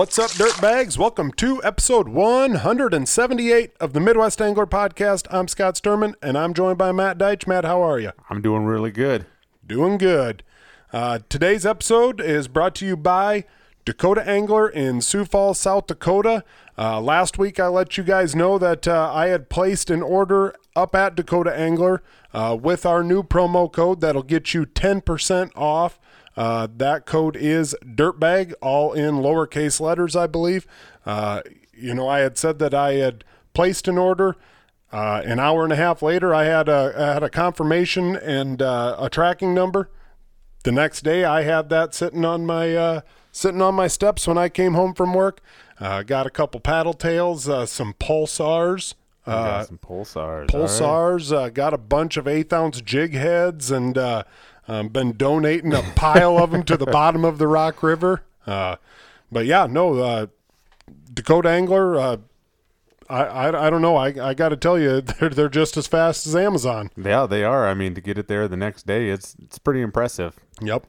What's up, dirtbags? Welcome to episode 178 of the Midwest Angler Podcast. I'm Scott Sturman, and I'm joined by Matt Deitch. Matt, how are you? I'm doing really good. Doing good. Uh, today's episode is brought to you by Dakota Angler in Sioux Falls, South Dakota. Uh, last week, I let you guys know that uh, I had placed an order up at Dakota Angler uh, with our new promo code that'll get you 10% off. Uh, that code is dirtbag, all in lowercase letters, I believe. Uh, you know, I had said that I had placed an order. Uh, an hour and a half later, I had a I had a confirmation and uh, a tracking number. The next day, I had that sitting on my uh, sitting on my steps when I came home from work. Uh, got a couple paddle tails, uh, some pulsars, We got uh, some pulsars. all right. pulsars. Uh, got a bunch of eighth ounce jig heads, and uh, um, been donating a pile of them to the bottom of the Rock River. Uh, but yeah, no, uh, Dakota Angler. Uh, I, I I don't know. I I got to tell you, they're they're just as fast as Amazon. Yeah, they are. I mean, to get it there the next day, it's it's pretty impressive. Yep.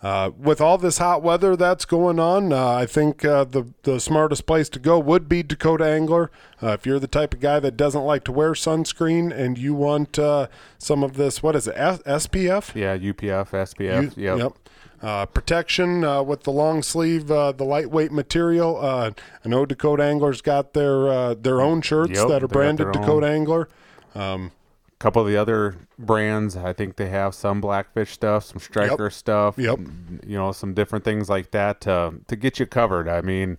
Uh, with all this hot weather that's going on, uh, I think uh, the the smartest place to go would be Dakota Angler. Uh, if you're the type of guy that doesn't like to wear sunscreen and you want uh, some of this, what is it, S- SPF? Yeah, UPF, SPF. You- yep. Uh, protection uh, with the long sleeve, uh, the lightweight material. Uh, I know Dakota Angler's got their uh, their own shirts Yep, that are branded Dakota own. Angler. Um, couple of the other brands, I think they have some Blackfish stuff, some Striker stuff. Yep. You know, some different things like that to to get you covered. I mean,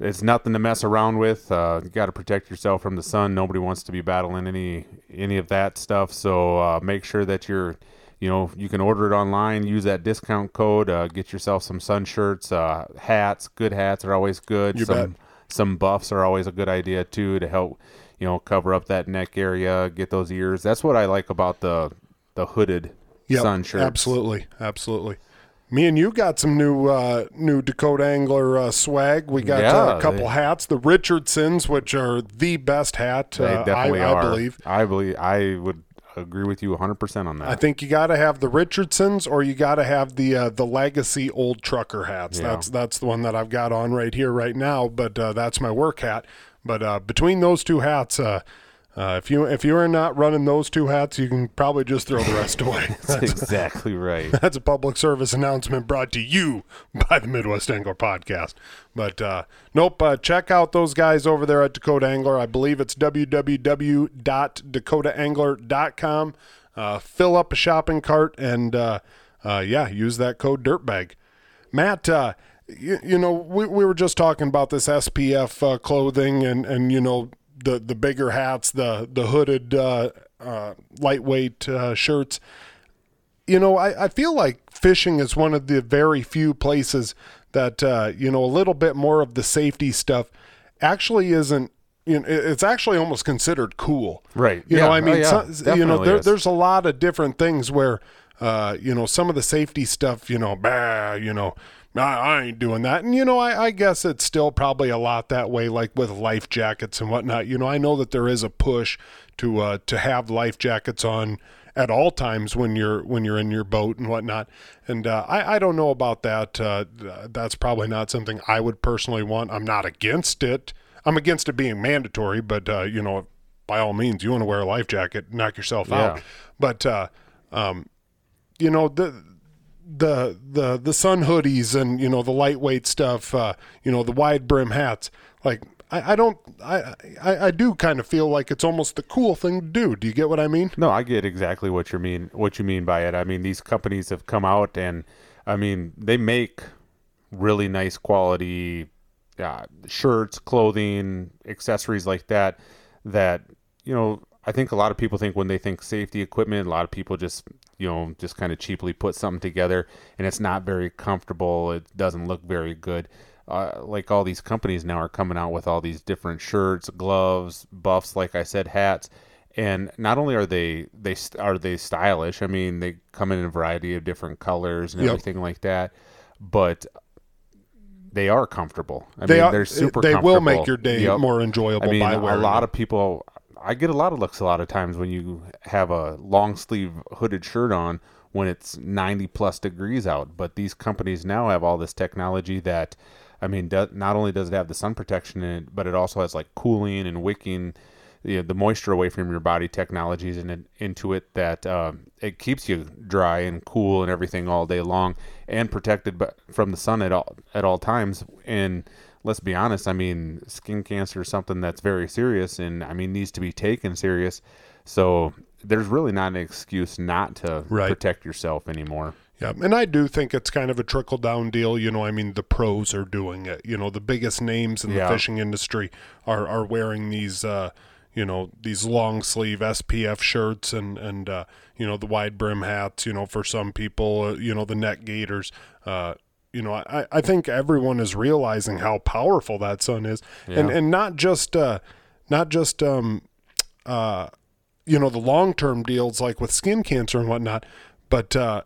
it's nothing to mess around with. Uh, you got to protect yourself from the sun. Nobody wants to be battling any any of that stuff. So uh, make sure that you're, you know, you can order it online. Use that discount code. Uh, get yourself some sun shirts, uh, hats. Good hats are always good. You some bet. some buffs are always a good idea too to help, you know, cover up that neck area, get those ears. That's what I like about the the hooded Yep, sun shirts. Absolutely, absolutely. Me and you got some new uh, new Dakota Angler uh, swag. We got uh, a couple they- hats, the Richardsons, which are the best hat. They uh, definitely I, are. I believe. I believe. I would agree with you 100% on that. I think you got to have the Richardsons, or you got to have the uh, the Legacy Old Trucker hats. Yeah. That's that's the one that I've got on right here right now. But uh, that's my work hat. But uh, between those two hats, uh, uh, if you if you are not running those two hats, you can probably just throw the rest away. That's exactly right. That's a public service announcement brought to you by the Midwest Angler Podcast. But uh, nope, uh, check out those guys over there at Dakota Angler. I believe it's www.dakotaangler.com. Uh, fill up a shopping cart and uh, uh, yeah, use that code DIRTBAG. Matt, uh, you, you know, we, we were just talking about this SPF uh, clothing and, and, you know, the, the bigger hats, the, the hooded uh, uh, lightweight uh, shirts you know, I, I feel like fishing is one of the very few places that, uh, you know, a little bit more of the safety stuff actually isn't, you know, it's actually almost considered cool. Right. You Yeah. know, I Oh, mean, yeah. so- you know, there, there's a lot of different things where, uh, you know, some of the safety stuff, you know, bah, you know, I, I ain't doing that. And, you know, I, I guess it's still probably a lot that way, like with life jackets and whatnot. You know, I know that there is a push to, uh, to have life jackets on at all times when you're, when you're in your boat and whatnot. And, uh, I, I don't know about that. Uh, that's probably not something I would personally want. I'm not against it. I'm against it being mandatory, but, uh, you know, by all means, you want to wear a life jacket, knock yourself out. But, uh, um, you know, the, the the the sun hoodies and you know the lightweight stuff uh you know the wide brim hats like i, I don't I, I i do kind of feel like it's almost the cool thing to do do you get what i mean No, I get exactly what you mean. What you mean by it. I mean, these companies have come out and, I mean, they make really nice quality uh, shirts, clothing, accessories like that. That you know, I think a lot of people think when they think safety equipment, a lot of people just you know just kind of cheaply put something together, and it's not very comfortable. It doesn't look very good. Uh, like all these companies now are coming out with all these different shirts, gloves, buffs, like I said, hats, and not only are they they are they stylish. I mean, they come in a variety of different colors and Yep. everything like that, but they are comfortable. I they mean, are they're super. they will make your day Yep. more enjoyable I mean, by a wearing lot them. of people. I get a lot of looks a lot of times when you have a long sleeve hooded shirt on when it's 90 plus degrees out. But these companies now have all this technology that, I mean, do, not only does it have the sun protection in it, but it also has like cooling and wicking you know, the moisture away from your body technologies and into it that um, it keeps you dry and cool and everything all day long and protected from the sun at all at all times. And let's be honest, I mean, skin cancer is something that's very serious and I mean needs to be taken serious. So there's really not an excuse not to right. protect yourself anymore. Yeah, and I do think it's kind of a trickle down deal. You know, I mean, the pros are doing it. You know, the biggest names in yeah. the fishing industry are are wearing these. Uh, you know these long sleeve SPF shirts and and uh, you know the wide brim hats. You know for some people, uh, you know the neck gaiters. Uh, you know I, I think everyone is realizing how powerful that sun is, yeah. and and not just uh, not just um, uh, you know the long term deals like with skin cancer and whatnot, but uh,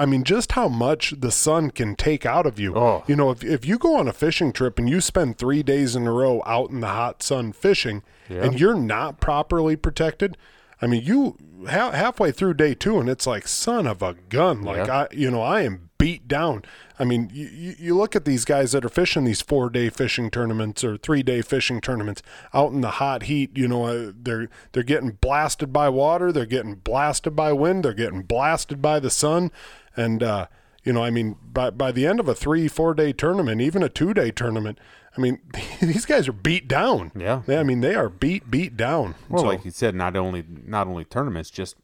I mean, just how much the sun can take out of you. Oh. You know, if, if you go on a fishing trip and you spend three days in a row out in the hot sun fishing yeah. and you're not properly protected, I mean, you ha- halfway through day two and it's like, son of a gun. Like, yeah. I, you know, I am beat down. I mean, you, you look at these guys that are fishing these four day fishing tournaments or three day fishing tournaments out in the hot heat. You know, uh, they're they're getting blasted by water, they're getting blasted by wind, they're getting blasted by the sun. And, uh, you know, I mean, by, by the end of a three, four day tournament, even a two day tournament, I mean, these guys are beat down. Yeah. I mean, they are beat, beat down. Well, so, like you said, not only, not only tournaments, just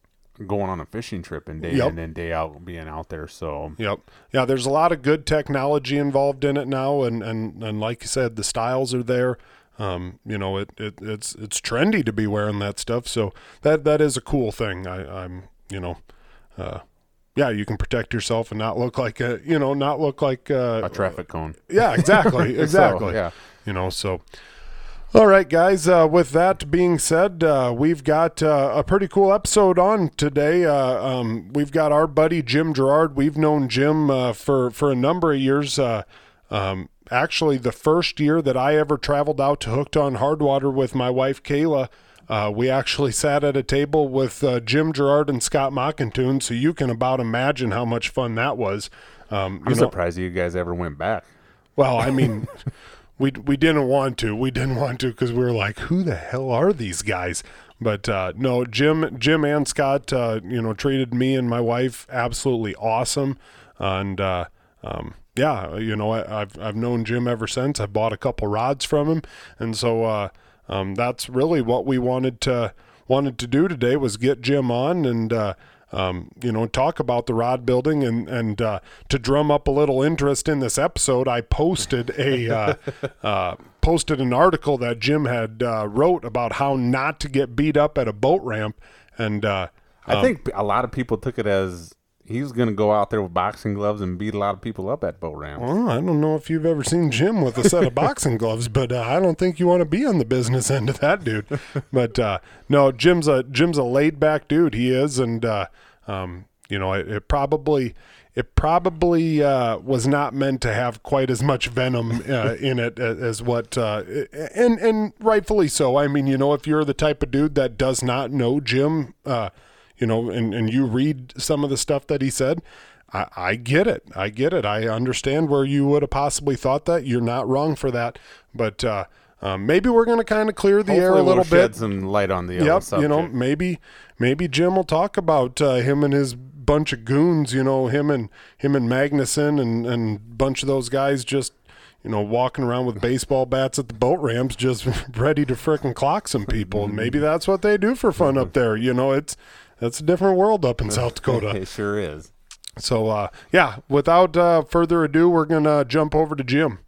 going on a fishing trip and day yep. in and day out being out there. So, yep. Yeah. There's a lot of good technology involved in it now. And, and, and like you said, the styles are there. Um, you know, it, it, it's, it's trendy to be wearing that stuff. So that, that is a cool thing. I, I'm, you know, uh, yeah, you can protect yourself and not look like a, you know, not look like a, a traffic cone. Yeah, exactly, exactly. so, yeah, you know, so. All right, guys. Uh, with that being said, uh, we've got uh, a pretty cool episode on today. Uh, um, we've got our buddy Jim Girard. We've known Jim uh, for for a number of years. Uh, um, actually, the first year that I ever traveled out to Hooked on Hardwater with my wife Kayla. Uh, we actually sat at a table with uh, Jim Girard and Scott Mockington, so you can about imagine how much fun that was. Um, I'm know, surprised you guys ever went back. Well, I mean, we we didn't want to. We didn't want to because we were like, who the hell are these guys? But uh, no, Jim, Jim and Scott, uh, you know, treated me and my wife absolutely awesome, and uh, um, yeah, you know, I, have I've known Jim ever since. I bought a couple rods from him, and so uh, um, that's really what we wanted to wanted to do today was get Jim on and uh, um, you know talk about the rod building and and uh, to drum up a little interest in this episode, I posted a uh, uh posted an article that Jim had uh, wrote about how not to get beat up at a boat ramp and. Uh, I think a lot of people took it as he's going to go out there with boxing gloves and beat a lot of people up at boat ramps. Well, I don't know if you've ever seen Jim with a set of boxing gloves, but uh, I don't think you want to be on the business end of that dude. But uh, no, Jim's a Jim's a laid back dude. He is, and uh, um, you know, it, it, probably it probably uh, was not meant to have quite as much venom uh, in it as what, uh, and and rightfully so. I mean, you know, if you're the type of dude that does not know Jim you know, and, and you read some of the stuff that he said, I, I get it. I get it. I understand where you would have possibly thought that. You're not wrong for that. But uh, um, maybe we're going to kind of clear the Hopefully air a little we'll bit. some light on the yep. You know, maybe maybe Jim will talk about uh, him and his bunch of goons. You know, him and him and Magnuson and and bunch of those guys just you know, walking around with baseball bats at the boat ramps, just ready to fricking clock some people. And maybe that's what they do for fun up there. You know, it's that's a different world up in South Dakota. it sure is. So, uh, yeah, without uh, further ado, we're going to jump over to Jim.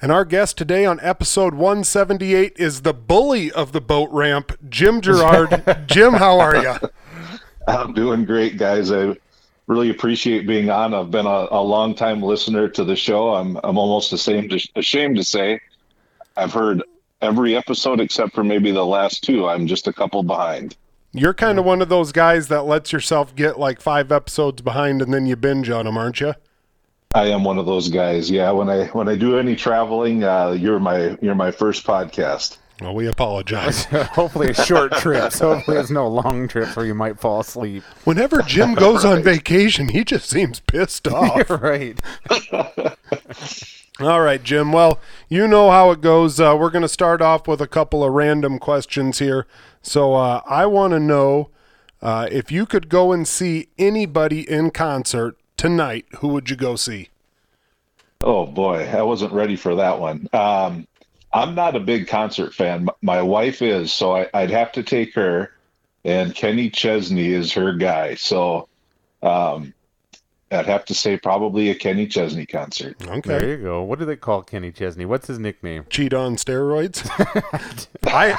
And our guest today on episode 178 is the bully of the boat ramp, Jim Girard. Jim, how are you? I'm doing great, guys. I really appreciate being on. I've been a, a long time listener to the show. I'm I'm almost ashamed to, ashamed to say I've heard every episode except for maybe the last two. I'm just a couple behind. You're kind of one of those guys that lets yourself get like five episodes behind and then you binge on them, aren't you? I am one of those guys. Yeah, when I when I do any traveling, uh, you're my you're my first podcast. Well, we apologize. hopefully, a short trip. So hopefully, it's no long trip where you might fall asleep. Whenever Jim goes on vacation, he just seems pissed off. right. All right, Jim. Well, you know how it goes. Uh, we're going to start off with a couple of random questions here. So uh, I want to know uh, if you could go and see anybody in concert tonight, who would you go see? Oh boy, I wasn't ready for that one. Um, I'm not a big concert fan. My wife is, so I, I'd have to take her. And Kenny Chesney is her guy, so um, I'd have to say probably a Kenny Chesney concert. Okay. There you go. What do they call Kenny Chesney? What's his nickname? cheat on steroids. I,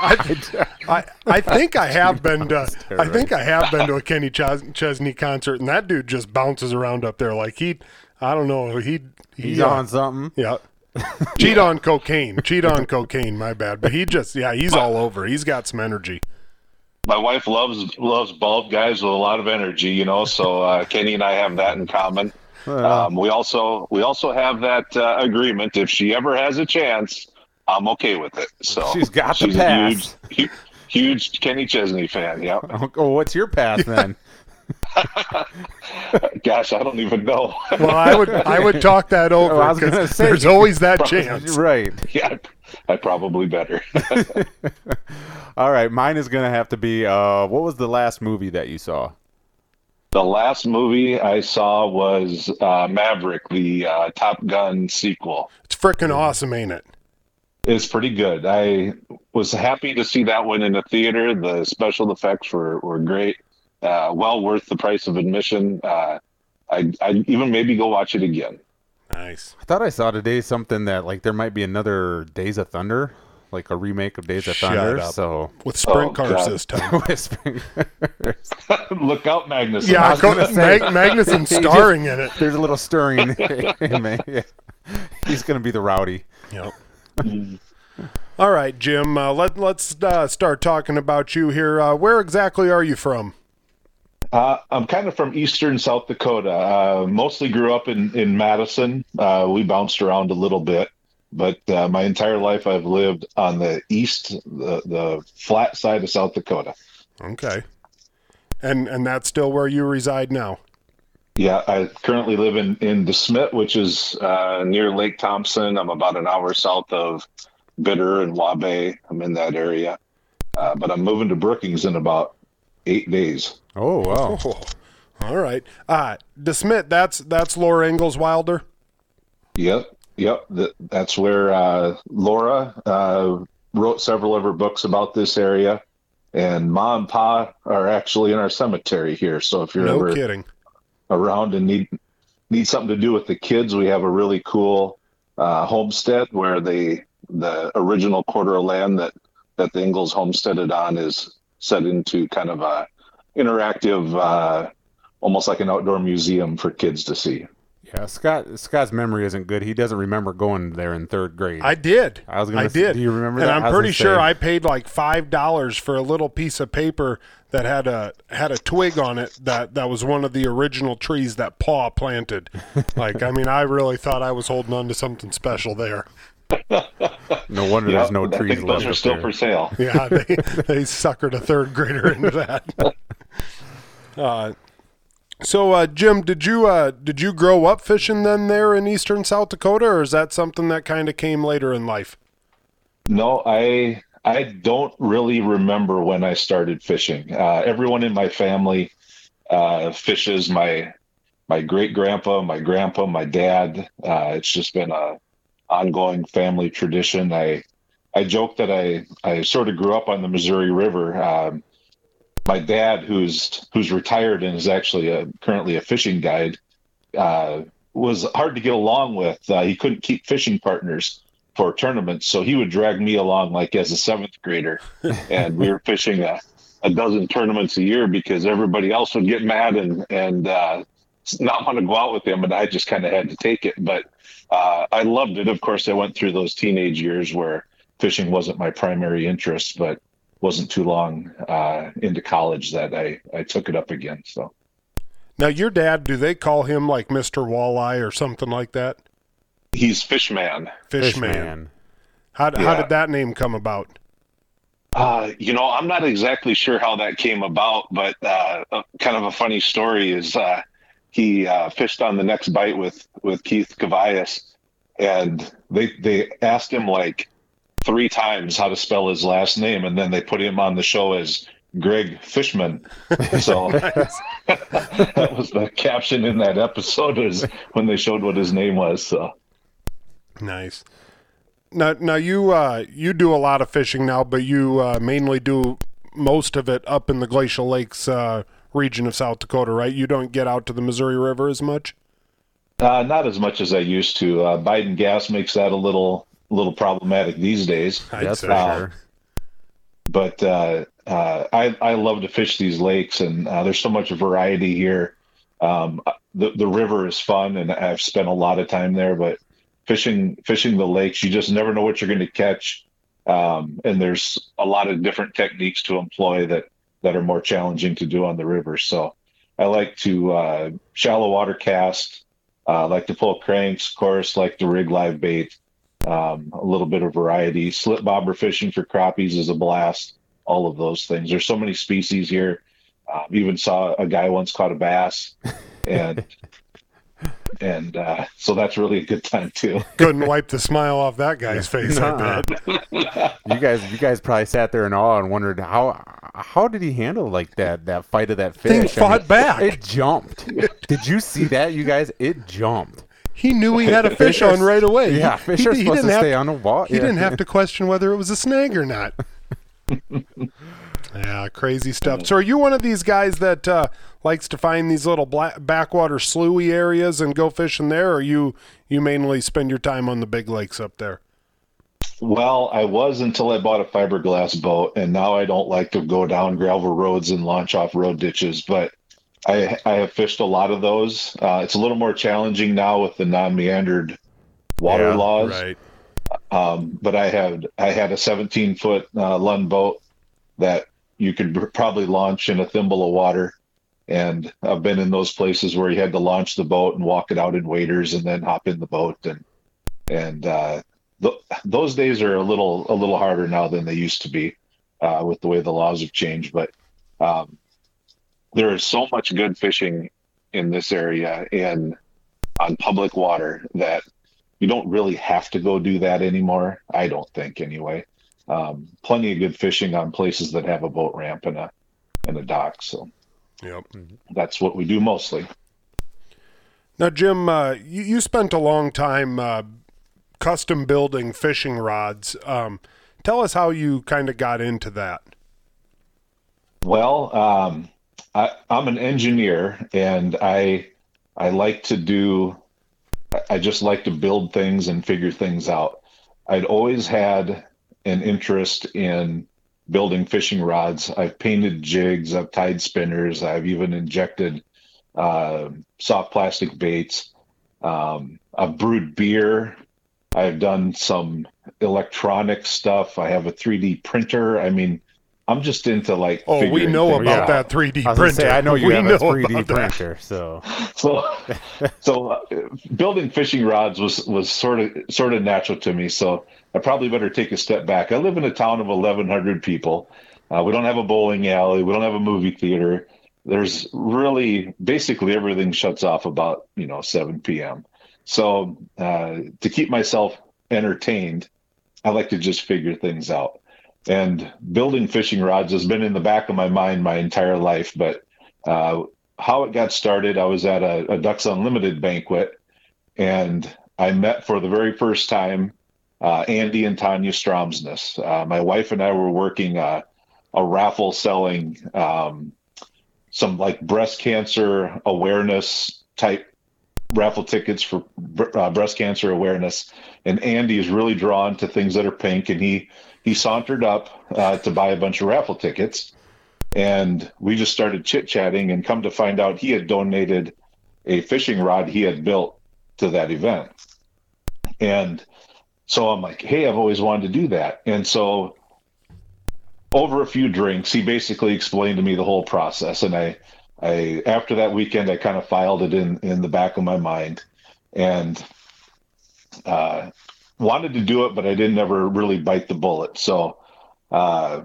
I, I I think I have been to I think I have been to a Kenny Ches- Chesney concert, and that dude just bounces around up there like he I don't know he he He's uh, on something. yeah. cheat on cocaine, cheat on cocaine. My bad, but he just yeah he's all over. He's got some energy. My wife loves loves bald guys with a lot of energy, you know. So uh, Kenny and I have that in common. Um, we also we also have that uh, agreement. If she ever has a chance, I'm okay with it. So She's got the she's pass. a huge, hu- huge Kenny Chesney fan. Yeah. Oh, what's your path then? Gosh, I don't even know. Well, I would I would talk that over Oh, I was gonna say. there's always that chance. right. yeah, I probably better. All right. Mine is gonna have to be. Uh, what was the last movie that you saw? the last movie I saw was uh, Maverick, the uh, Top Gun sequel. It's freaking awesome, ain't it? It's pretty good. I was happy to see that one in the theater. The special effects were, were great. Uh, well worth the price of admission. Uh, I I even maybe go watch it again. Nice. I thought I saw today something that like there might be another Days of Thunder, like a remake of Days of Shut Thunder. up. So With sprint Oh, cars God. this time. Whispering. Look out, Magnus! Yeah, was gonna Mag- say. Magnuson He starring in it. There's a little stirring in me. Yeah. He's gonna be the rowdy. Yep. All right, Jim. Uh, let let's uh, start talking about you here. Uh, where exactly are you from? Uh, I'm kind of from eastern South Dakota. Uh, mostly grew up in in Madison. Uh, we bounced around a little bit, but uh, my entire life I've lived on the east, the the flat side of South Dakota. Okay. And and that's still where you reside now. Yeah, I currently live in in DeSmet, which is uh, near Lake Thompson. I'm about an hour south of Bitter and Waubay. I'm in that area, uh, but I'm moving to Brookings in about eight days. Oh wow. Oh, all right. Uh DeSmet, that's that's Laura Ingalls Wilder. Yep, yep. Th- that's where uh, Laura uh, wrote several of her books about this area, and Ma and Pa are actually in our cemetery here. So if you're No ever kidding. around and need need something to do with the kids, we have a really cool uh, homestead where the the original quarter of land that that the Ingalls homesteaded on is set into kind of a interactive, uh, almost like an outdoor museum for kids to see. Yeah, Scott. Scott's memory isn't good. He doesn't remember going there in third grade. I did. I was gonna I say- did. do you remember and that? I'm pretty sure say. I paid like five dollars for a little piece of paper that had a had a twig on it that that was one of the original trees that Paw planted. like, I mean, I really thought I was holding on to something special there. no wonder Yeah, there's no trees left those are still there. for sale. Yeah, they they suckered a third grader into that. Uh, so, uh, Jim, did you uh, did you grow up fishing then there in eastern South Dakota, or is that something that kind of came later in life? No, I I don't really remember when I started fishing. Uh, everyone in my family uh, fishes. My my great grandpa, my grandpa, my dad. Uh, it's just been a ongoing family tradition. I I joke that I I sort of grew up on the Missouri River. Um, my dad, who's who's retired and is actually a, currently a fishing guide, uh, was hard to get along with. Uh, he couldn't keep fishing partners for tournaments, so he would drag me along like as a seventh grader, and we were fishing a, a dozen tournaments a year because everybody else would get mad and and uh, not want to go out with him, and I just kind of had to take it. But uh, I loved it. Of course, I went through those teenage years where fishing wasn't my primary interest, but wasn't too long uh, into college that I I took it up again. So. Now, your dad, do they call him like Mister Walleye or something like that? He's Fishman. Fishman. Fishman. How how did that name come about? Uh, you know, I'm not exactly sure how that came about, but uh, kind of a funny story is uh, he uh, fished on the next bite with with Keith Kavajecz, and they they asked him like three times how to spell his last name, and then they put him on the show as Greg Fishman. So that was the caption in that episode is when they showed what his name was. So nice. Now, now you uh, you do a lot of fishing now, but you uh, mainly do most of it up in the Glacial Lakes uh, region of South Dakota, right? You don't get out to the Missouri River as much. Uh, not as much as I used to. Uh, Biden gas makes that a little little problematic these days. That's for uh, sure. But uh, uh, I I love to fish these lakes, and uh, there's so much variety here. Um, the the river is fun, and I've spent a lot of time there. But fishing fishing the lakes, you just never know what you're going to catch, um, and there's a lot of different techniques to employ that that are more challenging to do on the river. So I like to uh, shallow water cast. Uh, like to pull cranks, of course, like to rig live bait um, a little bit of variety. Slip bobber fishing for crappies is a blast. All of those things. There's so many species here. Um, even saw a guy once caught a bass, and and uh, so that's really a good time too. Couldn't wipe the smile off that guy's face. I bet. you guys, you guys probably sat there in awe and wondered how how did he handle like that that fight of that fish? Thing fought I mean, back. It jumped. did you see that, you guys? It jumped. He knew he had a fish on right away. Yeah, fish he, are he, supposed to stay to, on the wall. He yeah. didn't have to question whether it was a snag or not. yeah, crazy stuff. So, are you one of these guys that uh, likes to find these little black, backwater sloughy areas and go fishing there, or you you mainly spend your time on the big lakes up there? Well, I was until I bought a fiberglass boat, and now I don't like to go down gravel roads and launch off road ditches. But I, I have fished a lot of those. Uh, it's a little more challenging now with the non-meandered water yeah, laws. Right. Um, but I had I had a 17 foot uh, Lund boat that you could probably launch in a thimble of water, and I've been in those places where you had to launch the boat and walk it out in waders and then hop in the boat and and uh, th- those days are a little a little harder now than they used to be uh, with the way the laws have changed. But um, there is so much good fishing in this area and on public water that you don't really have to go do that anymore. I don't think anyway. Um, plenty of good fishing on places that have a boat ramp and a and a dock. So, yep, that's what we do mostly. Now, Jim, uh, you, you spent a long time uh, custom building fishing rods. Um, tell us how you kind of got into that. Well, um, I, I'm an engineer, and I I like to do. I just like to build things and figure things out. I'd always had an interest in building fishing rods. I've painted jigs, I've tied spinners, I've even injected uh, soft plastic baits. Um, I've brewed beer. I've done some electronic stuff. I have a 3D printer. I mean, I'm just into like. Oh, we know about yeah. that 3D I printer. Say, I know you we have a 3D printer, that. so. So, so uh, building fishing rods was was sort of sort of natural to me. So I probably better take a step back. I live in a town of 1,100 people. Uh, we don't have a bowling alley. We don't have a movie theater. There's really basically everything shuts off about you know 7 p.m. So uh, to keep myself entertained, I like to just figure things out. And building fishing rods has been in the back of my mind my entire life. But uh, how it got started, I was at a, a, Ducks Unlimited banquet, and I met for the very first time uh, Andy and Tanya Stromsness. Uh, my wife and I were working a raffle selling um, some like breast cancer awareness type raffle tickets for uh, breast cancer awareness. And Andy is really drawn to things that are pink, and he he sauntered up uh, to buy a bunch of raffle tickets, and we just started chit chatting. And come to find out, he had donated a fishing rod he had built to that event. And so I'm like, hey, I've always wanted to do that. And so over a few drinks, he basically explained to me the whole process. And I, I after that weekend, I kind of filed it in in the back of my mind, and uh, wanted to do it, but I didn't ever really bite the bullet. So uh,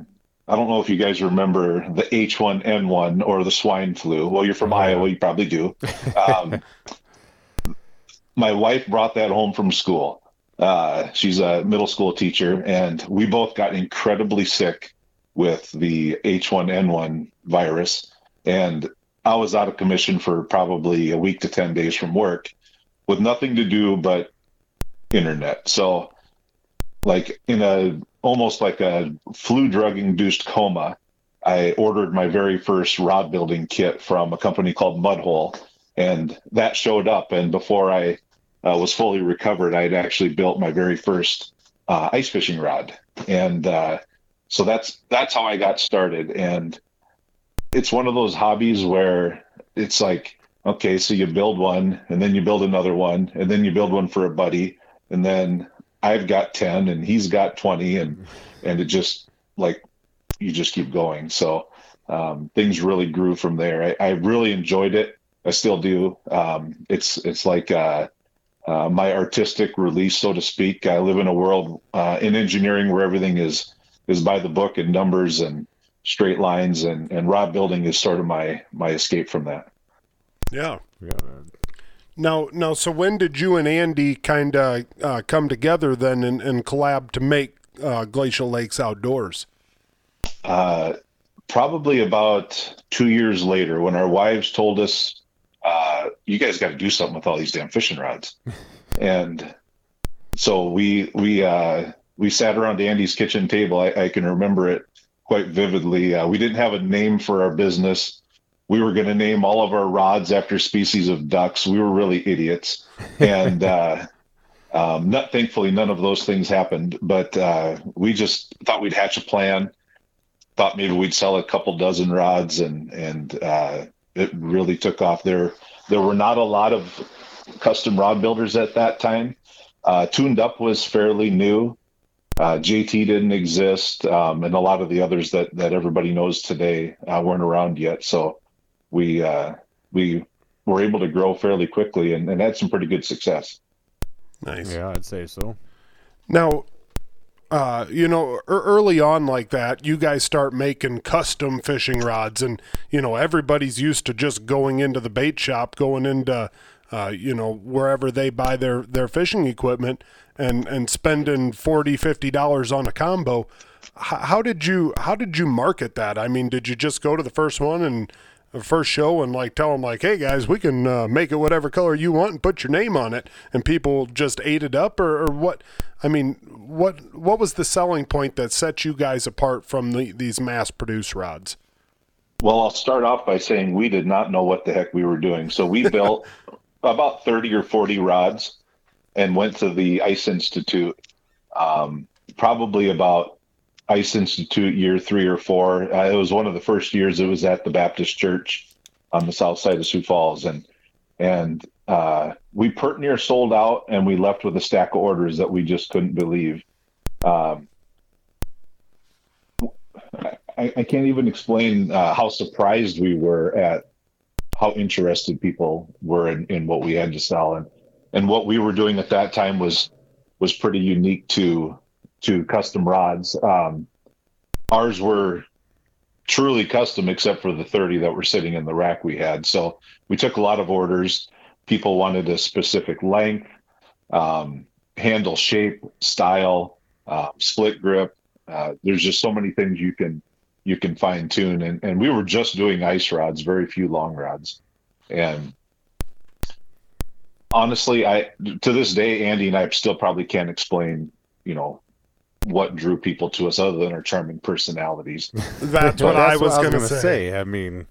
I don't know if you guys remember the H1N1 or the swine flu. Well, you're from Iowa, you probably do. Um, my wife brought that home from school. Uh, she's a middle school teacher, and we both got incredibly sick with the H1N1 virus. And I was out of commission for probably a week to 10 days from work with nothing to do but internet. So, like in a almost like a flu drug induced coma, I ordered my very first rod building kit from a company called Mudhole, and that showed up. And before I uh, was fully recovered, I had actually built my very first uh, ice fishing rod, and uh, so that's that's how I got started. And it's one of those hobbies where it's like, okay, so you build one, and then you build another one, and then you build one for a buddy, and then I've got ten, and he's got twenty, and and it just like you just keep going. So um, things really grew from there. I, I really enjoyed it. I still do. Um, it's it's like uh, uh, my artistic release, so to speak. I live in a world uh, in engineering where everything is is by the book and numbers and straight lines, and and rod building is sort of my my escape from that. Yeah. Yeah, Now, now, so when did you and Andy kind of uh, come together then and, and collab to make uh, Glacial Lakes Outdoors? uh, probably about two years later when our wives told us uh, you guys got to do something with all these damn fishing rods and so we we uh, we sat around andy's kitchen table i, I can remember it quite vividly. Uh, we didn't have a name for our business. We were going to name all of our rods after species of ducks. We were really idiots. And uh, um, not thankfully none of those things happened. But uh, we just thought we'd hatch a plan. Thought maybe we'd sell a couple dozen rods and and uh, it really took off. There there were not a lot of custom rod builders at that time. Uh, tuned up was fairly new uh, jt didn't exist um, and a lot of the others that that everybody knows today uh, weren't around yet so we uh, we were able to grow fairly quickly and, and had some pretty good success Nice. yeah, I'd say so. Now, uh, you know, er- early on like that, you guys start making custom fishing rods, and you know everybody's used to just going into the bait shop, going into, uh, you know, wherever they buy their their fishing equipment, and and spending 40 50 dollars on a combo. H- how did you how did you market that? I mean, did you just go to the first one and the first show and like tell them like, hey guys, we can uh, make it whatever color you want and put your name on it, and people just ate it up, or, or what? I mean, what what was the selling point that set you guys apart from the, these mass produced rods? Well, I'll start off by saying we did not know what the heck we were doing. So we built about 30 or 40 rods and went to the Ice Institute. Um, probably about Ice Institute year three or four. Uh, it was one of the first years it was at the Baptist Church on the south side of Sioux Falls. And, and uh, we pert near sold out and we left with a stack of orders that we just couldn't believe. Um, I, I can't even explain uh, how surprised we were at how interested people were in, in what we had to sell and and what we were doing at that time was was pretty unique to to custom rods. Um, ours were truly custom, except for the 30 that were sitting in the rack we had. So we took a lot of orders. People wanted a specific length, um, handle shape, style, uh, split grip. Uh, there's just so many things you can you can fine tune, and and we were just doing ice rods, very few long rods, and honestly, I to this day, Andy and I still probably can't explain, you know, what drew people to us other than our charming personalities. That's Well, what I that's was going to gonna say. I mean,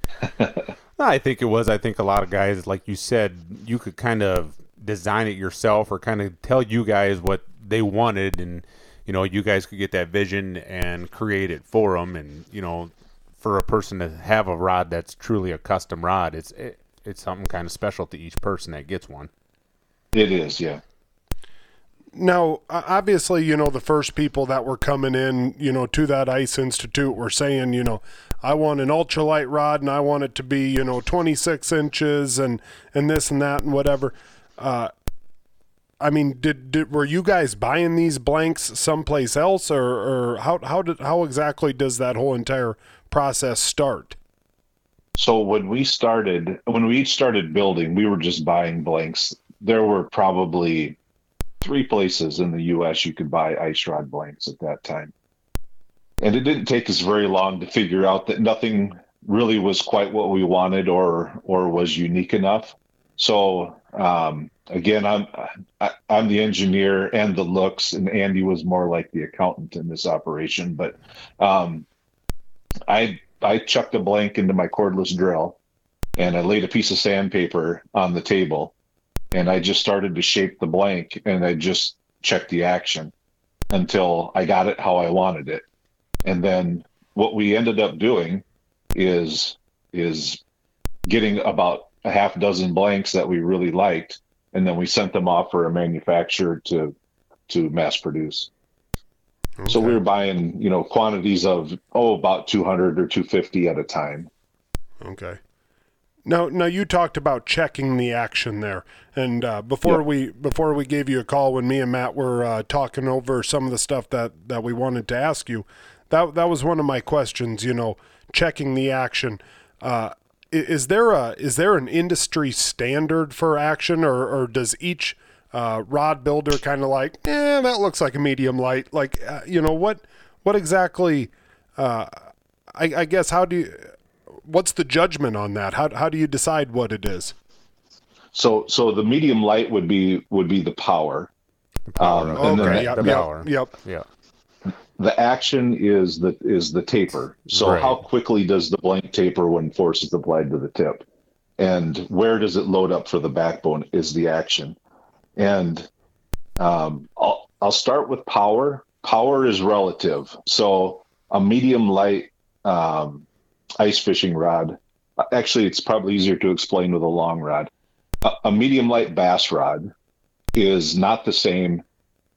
I think it was. I think a lot of guys, like you said, you could kind of design it yourself or kind of tell you guys what they wanted, and you know, you guys could get that vision and create it for them. And you know, for a person to have a rod that's truly a custom rod, it's it, it's something kind of special to each person that gets one. It is, yeah. Now, obviously, you know, the first people that were coming in, you know, to that Ice Institute were saying, you know, I want an ultralight rod and I want it to be, you know, 26 inches and, and this and that and whatever. Uh, I mean, did, did were you guys buying these blanks someplace else, or, or how how did how exactly does that whole entire process start? So when we started, when we started building, we were just buying blanks. There were probably three places in the U.S. you could buy ice rod blanks at that time, and it didn't take us very long to figure out that nothing really was quite what we wanted or or was unique enough. So um, again, I'm I, am i am the engineer and the looks, and Andy was more like the accountant in this operation. But um, I I chucked a blank into my cordless drill, and I laid a piece of sandpaper on the table, and I just started to shape the blank, and I just checked the action until I got it how I wanted it, and then what we ended up doing is is getting about a half dozen blanks that we really liked, and then we sent them off for a manufacturer to to mass produce. Okay. So we were buying, you know, quantities of oh about 200 or 250 at a time. Okay. Now, now you talked about checking the action there, and uh, before yep. we before we gave you a call when me and Matt were uh, talking over some of the stuff that that we wanted to ask you, that that was one of my questions. You know, checking the action. Uh, is there a is there an industry standard for action, or, or does each uh, rod builder kind of like, eh, that looks like a medium light? Like, uh, you know, what what exactly? Uh, I, I guess how do you? What's the judgment on that? How how do you decide what it is? So so the medium light would be would be the power. power um, and okay. then yep, the yep, power. Yep. Yeah the action is the is the taper. So right. how quickly does the blank taper when force is applied to the tip? And where does it load up for the backbone is the action. And um, I'll I'll start with power. Power is relative. So a medium light um, ice fishing rod. Actually, it's probably easier to explain with a long rod. A, a medium light bass rod is not the same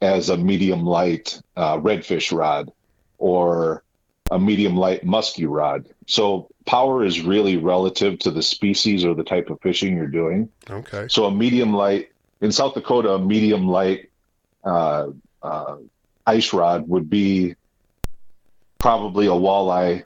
as a medium light uh, redfish rod or a medium light muskie rod. So power is really relative to the species or the type of fishing you're doing. Okay. So a medium light in South Dakota, a medium light uh, uh, ice rod would be probably a walleye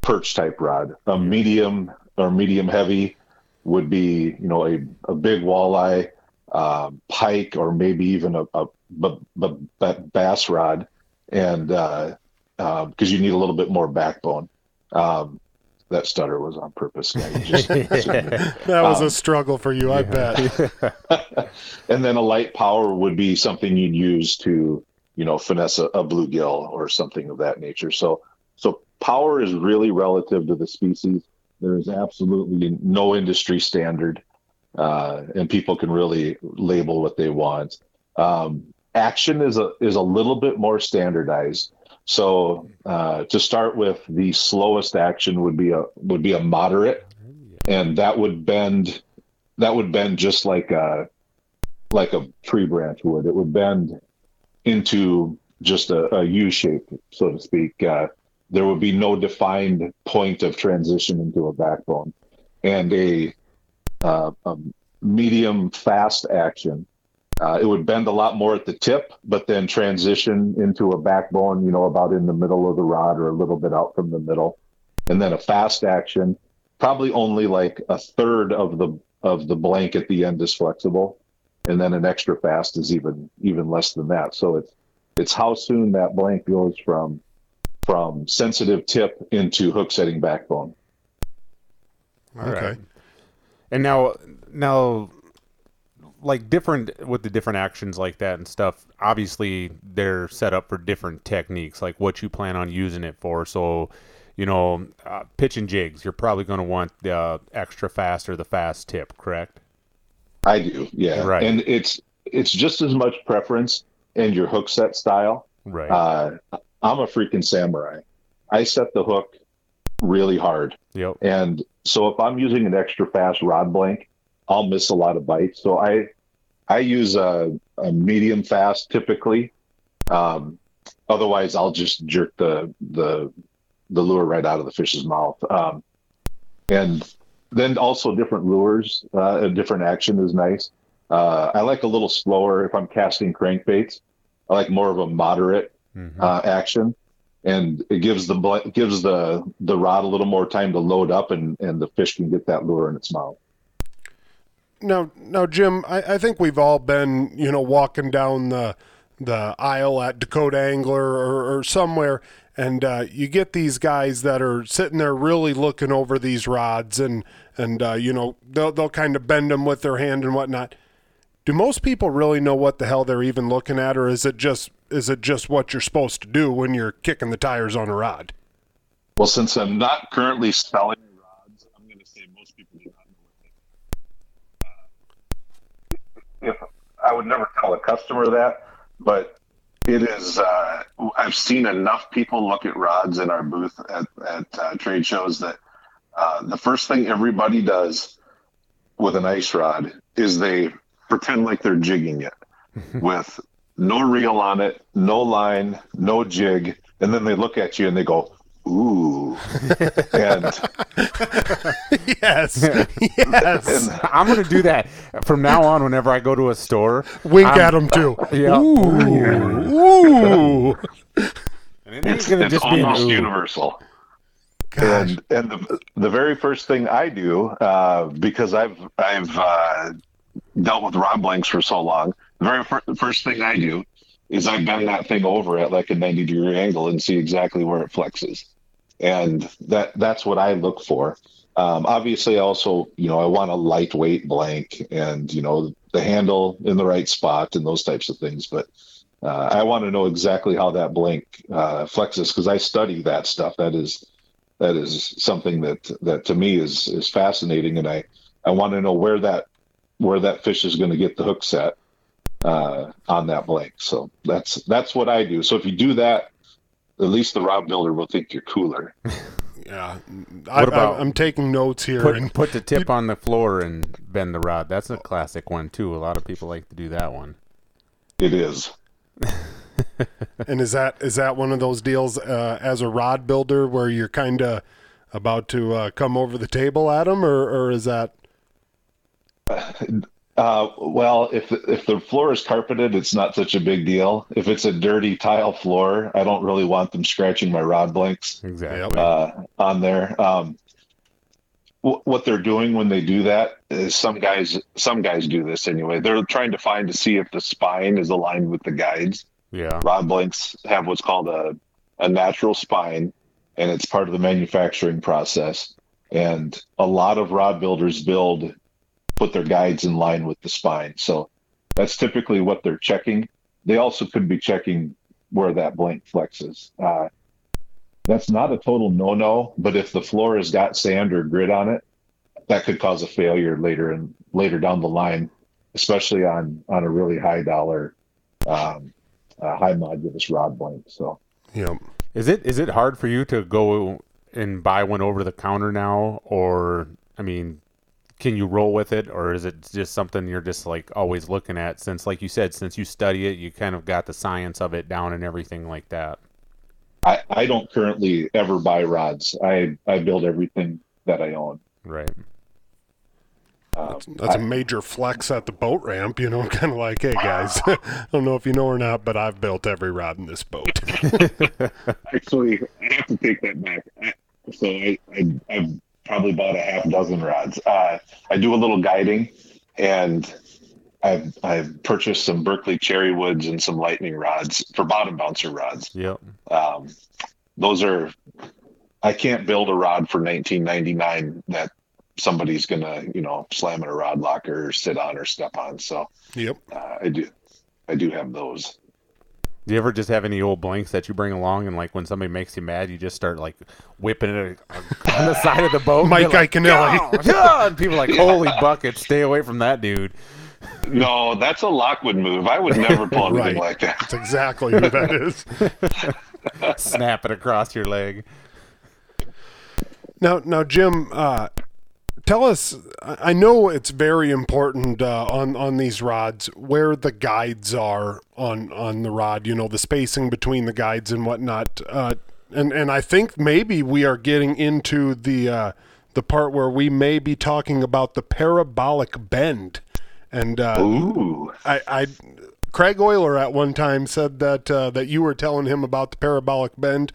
perch type rod. A medium or medium heavy would be, you know, a, a big walleye um, pike or maybe even a, a, b- b- b- bass rod, and because uh, uh, you need a little bit more backbone. Um, that stutter was on purpose. Just, that was um, a struggle for you, I bet. and then a light power would be something you'd use to, you know, finesse a, a bluegill or something of that nature. So, so power is really relative to the species. There is absolutely no industry standard uh, and people can really label what they want. Um, action is a is a little bit more standardized. So uh, to start with, the slowest action would be a would be a moderate, and that would bend that would bend just like a like a tree branch would. It would bend into just a, a U shape, so to speak. Uh, there would be no defined point of transition into a backbone, and a uh, a medium fast action. Uh, it would bend a lot more at the tip, but then transition into a backbone, you know, about in the middle of the rod or a little bit out from the middle. And then a fast action, probably only like a third of the of the blank at the end is flexible. And then an extra fast is even even less than that. So it's it's how soon that blank goes from from sensitive tip into hook setting backbone. okay. And now, now, like different with the different actions like that and stuff. Obviously, they're set up for different techniques, like what you plan on using it for. So, you know, uh, pitch and jigs, you're probably going to want the uh, extra fast or the fast tip, correct? I do, yeah. Right. And it's it's just as much preference and your hook set style. Right. Uh, I'm a freaking samurai. I set the hook really hard. Yep. And so if I'm using an extra fast rod blank, I'll miss a lot of bites. So I I use a, a medium fast typically. Um, otherwise, I'll just jerk the the the lure right out of the fish's mouth. Um, and then also different lures, uh, a different action is nice. Uh, I like a little slower if I'm casting crankbaits. I like more of a moderate Mhm. uh, action, and it gives the gives the the rod a little more time to load up, and and the fish can get that lure in its mouth. Now, now, Jim, I, I think we've all been, you know, walking down the the aisle at Dakota Angler or, or somewhere, and uh, you get these guys that are sitting there really looking over these rods, and and uh, you know they'll they'll kind of bend them with their hand and whatnot. Do most people really know what the hell they're even looking at, or is it just is it just what you're supposed to do when you're kicking the tires on a rod? Well, since I'm not currently selling rods, I'm going to say most people do not know what they. Uh, if I would never tell a customer that, but it is. Uh, I've seen enough people look at rods in our booth at at uh, trade shows that uh, the first thing everybody does with an ice rod is they pretend like they're jigging it with no reel on it, no line, no jig, and then they look at you and they go, "Ooh," and yes, yes. and I'm gonna do that from now on. Whenever I go to a store, Wink I'm- at them too. Yeah. Ooh, ooh. and it's, it's gonna it's just be almost ooh. universal. Gosh. And and the the very first thing I do, uh, because I've I've uh, dealt with rod blanks for so long, the very fir- first thing I do is I bend that thing over at like a ninety degree angle and see exactly where it flexes, and that that's what I look for. Um, obviously, also you know I want a lightweight blank and you know the handle in the right spot and those types of things, but. Uh, I want to know exactly how that blank uh, flexes because I study that stuff. That is that is something that that to me is is fascinating, and I I want to know where that where that fish is going to get the hook set uh, on that blank. So that's that's what I do. So if you do that, at least the rod builder will think you're cooler. Yeah, I, about- I, I'm taking notes here, Put, and put the tip on the floor and bend the rod. That's a classic one too. A lot of people like to do that one. It is. and is that is that one of those deals uh, as a rod builder where you're kind of about to uh, come over the table at them, or or is that Uh, well, if if the floor is carpeted, it's not such a big deal. If it's a dirty tile floor, I don't really want them scratching my rod blanks. Exactly. uh, on there. Um, wh- what they're doing when they do that is some guys, some guys do this anyway. They're trying to find to see if the spine is aligned with the guides. yeah. Rod blanks have what's called a, a natural spine, and it's part of the manufacturing process. And a lot of rod builders build, put their guides in line with the spine. So that's typically what they're checking. They also could be checking where that blank flexes. Uh, that's not a total no-no, but if the floor has got sand or grit on it, that could cause a failure later and later down the line, especially on on a really high dollar, um, uh, high modulus rod blank. So know Is it is it hard for you to go and buy one over the counter now, or I mean, can you roll with it, or is it just something you're just like always looking at? Since, like you said, since you study it, you kind of got the science of it down and everything like that. I, I don't currently ever buy rods. I I build everything that I own. Right. Um, that's a major flex at the boat ramp. You know, kind of like, hey guys, I don't know if you know or not, but I've built every rod in this boat. Actually, I have to take that back. I, so I, I I've probably bought a half dozen rods. Uh, I do a little guiding, and I've I've purchased some Berkley cherry woods and some lightning rods for bottom bouncer rods. Yep. Um, those are I can't build a rod for 1999 that somebody's gonna you know slam in a rod locker or sit on or step on. So yep. uh, I do I do have those. Do you ever just have any old blanks that you bring along, and like when somebody makes you mad, you just start like whipping it on the side of the boat? Mike You're like, Iaconelli. "Oh, yeah," and people are like, "Holy bucket, stay away from that dude." No, that's a Lockwood move. I would never pull anything Right. like that. That's exactly who that is. Snap it across your leg. Now, now, Jim, uh, tell us. I know it's very important uh, on on these rods where the guides are on on the rod. You know, the spacing between the guides and whatnot. Uh, and and I think maybe we are getting into the uh, the part where we may be talking about the parabolic bend. And uh, Ooh. I, I, Craig Euler at one time said that uh, that you were telling him about the parabolic bend.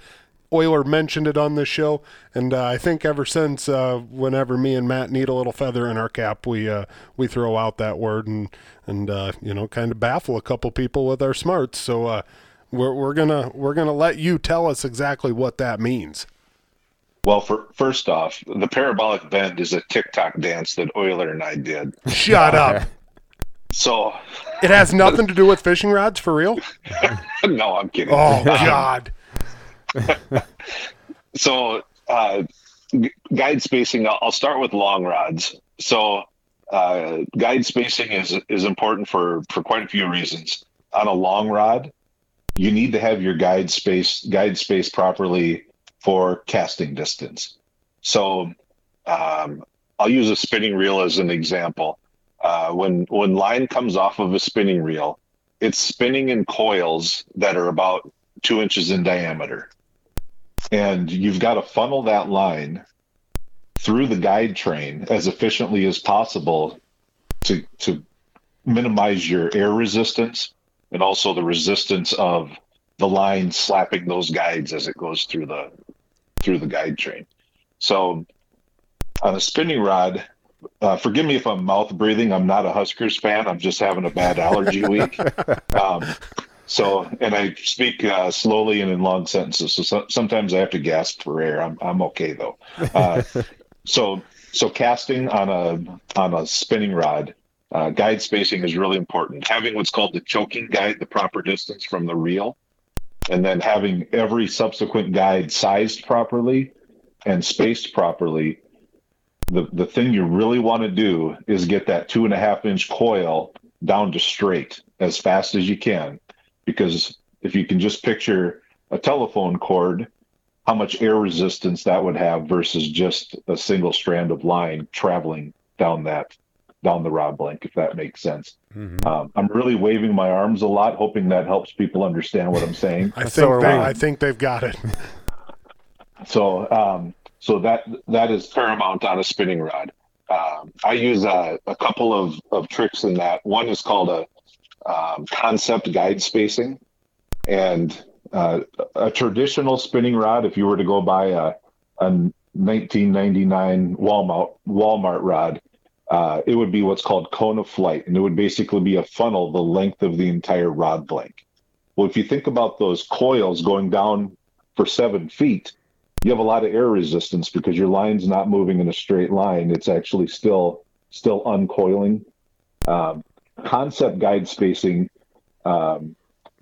Euler mentioned it on this show, and uh, I think ever since, uh, whenever me and Matt need a little feather in our cap, we uh, we throw out that word and and uh, you know kind of baffle a couple people with our smarts. So uh, we're we're gonna we're gonna let you tell us exactly what that means. Well, for, first off, the parabolic bend is a TikTok dance that Euler and I did. Shut up! So, It has nothing to do with fishing rods for real. no, I'm kidding. Oh God! So, uh, g- guide spacing, I'll, I'll start with long rods. So, uh, guide spacing is is important for for quite a few reasons. On a long rod, you need to have your guide space guide space properly for casting distance. So, um, I'll use a spinning reel as an example. Uh, when when line comes off of a spinning reel, it's spinning in coils that are about two inches in diameter and you've got to funnel that line through the guide train as efficiently as possible to to minimize your air resistance and also the resistance of the line slapping those guides as it goes through the through the guide train. So on a spinning rod, uh, forgive me if I'm mouth breathing. I'm not a Huskers fan. I'm just having a bad allergy week. Um, so, and I speak uh, slowly and in long sentences. So, so sometimes I have to gasp for air. I'm I'm okay though. Uh, so so casting on a on a spinning rod, uh, guide spacing is really important. Having what's called the choking guide, the proper distance from the reel, and then having every subsequent guide sized properly and spaced properly. The the thing you really want to do is get that two and a half inch coil down to straight as fast as you can because if you can just picture a telephone cord, how much air resistance that would have versus just a single strand of line traveling down that down the rod blank, if that makes sense. Um, I'm really waving my arms a lot, hoping that helps people understand what I'm saying. I think are they, I think they've got it. So, um, so that that is paramount on a spinning rod. Um, I use a, a couple of, of tricks in that. One is called a um, concept guide spacing, and uh, a traditional spinning rod. If you were to go buy a, a 1999 Walmart Walmart rod, uh, it would be what's called cone of flight, and it would basically be a funnel the length of the entire rod blank. Well, if you think about those coils going down for seven feet, you have a lot of air resistance because your line's not moving in a straight line. It's actually still still uncoiling. Um, concept guide spacing um,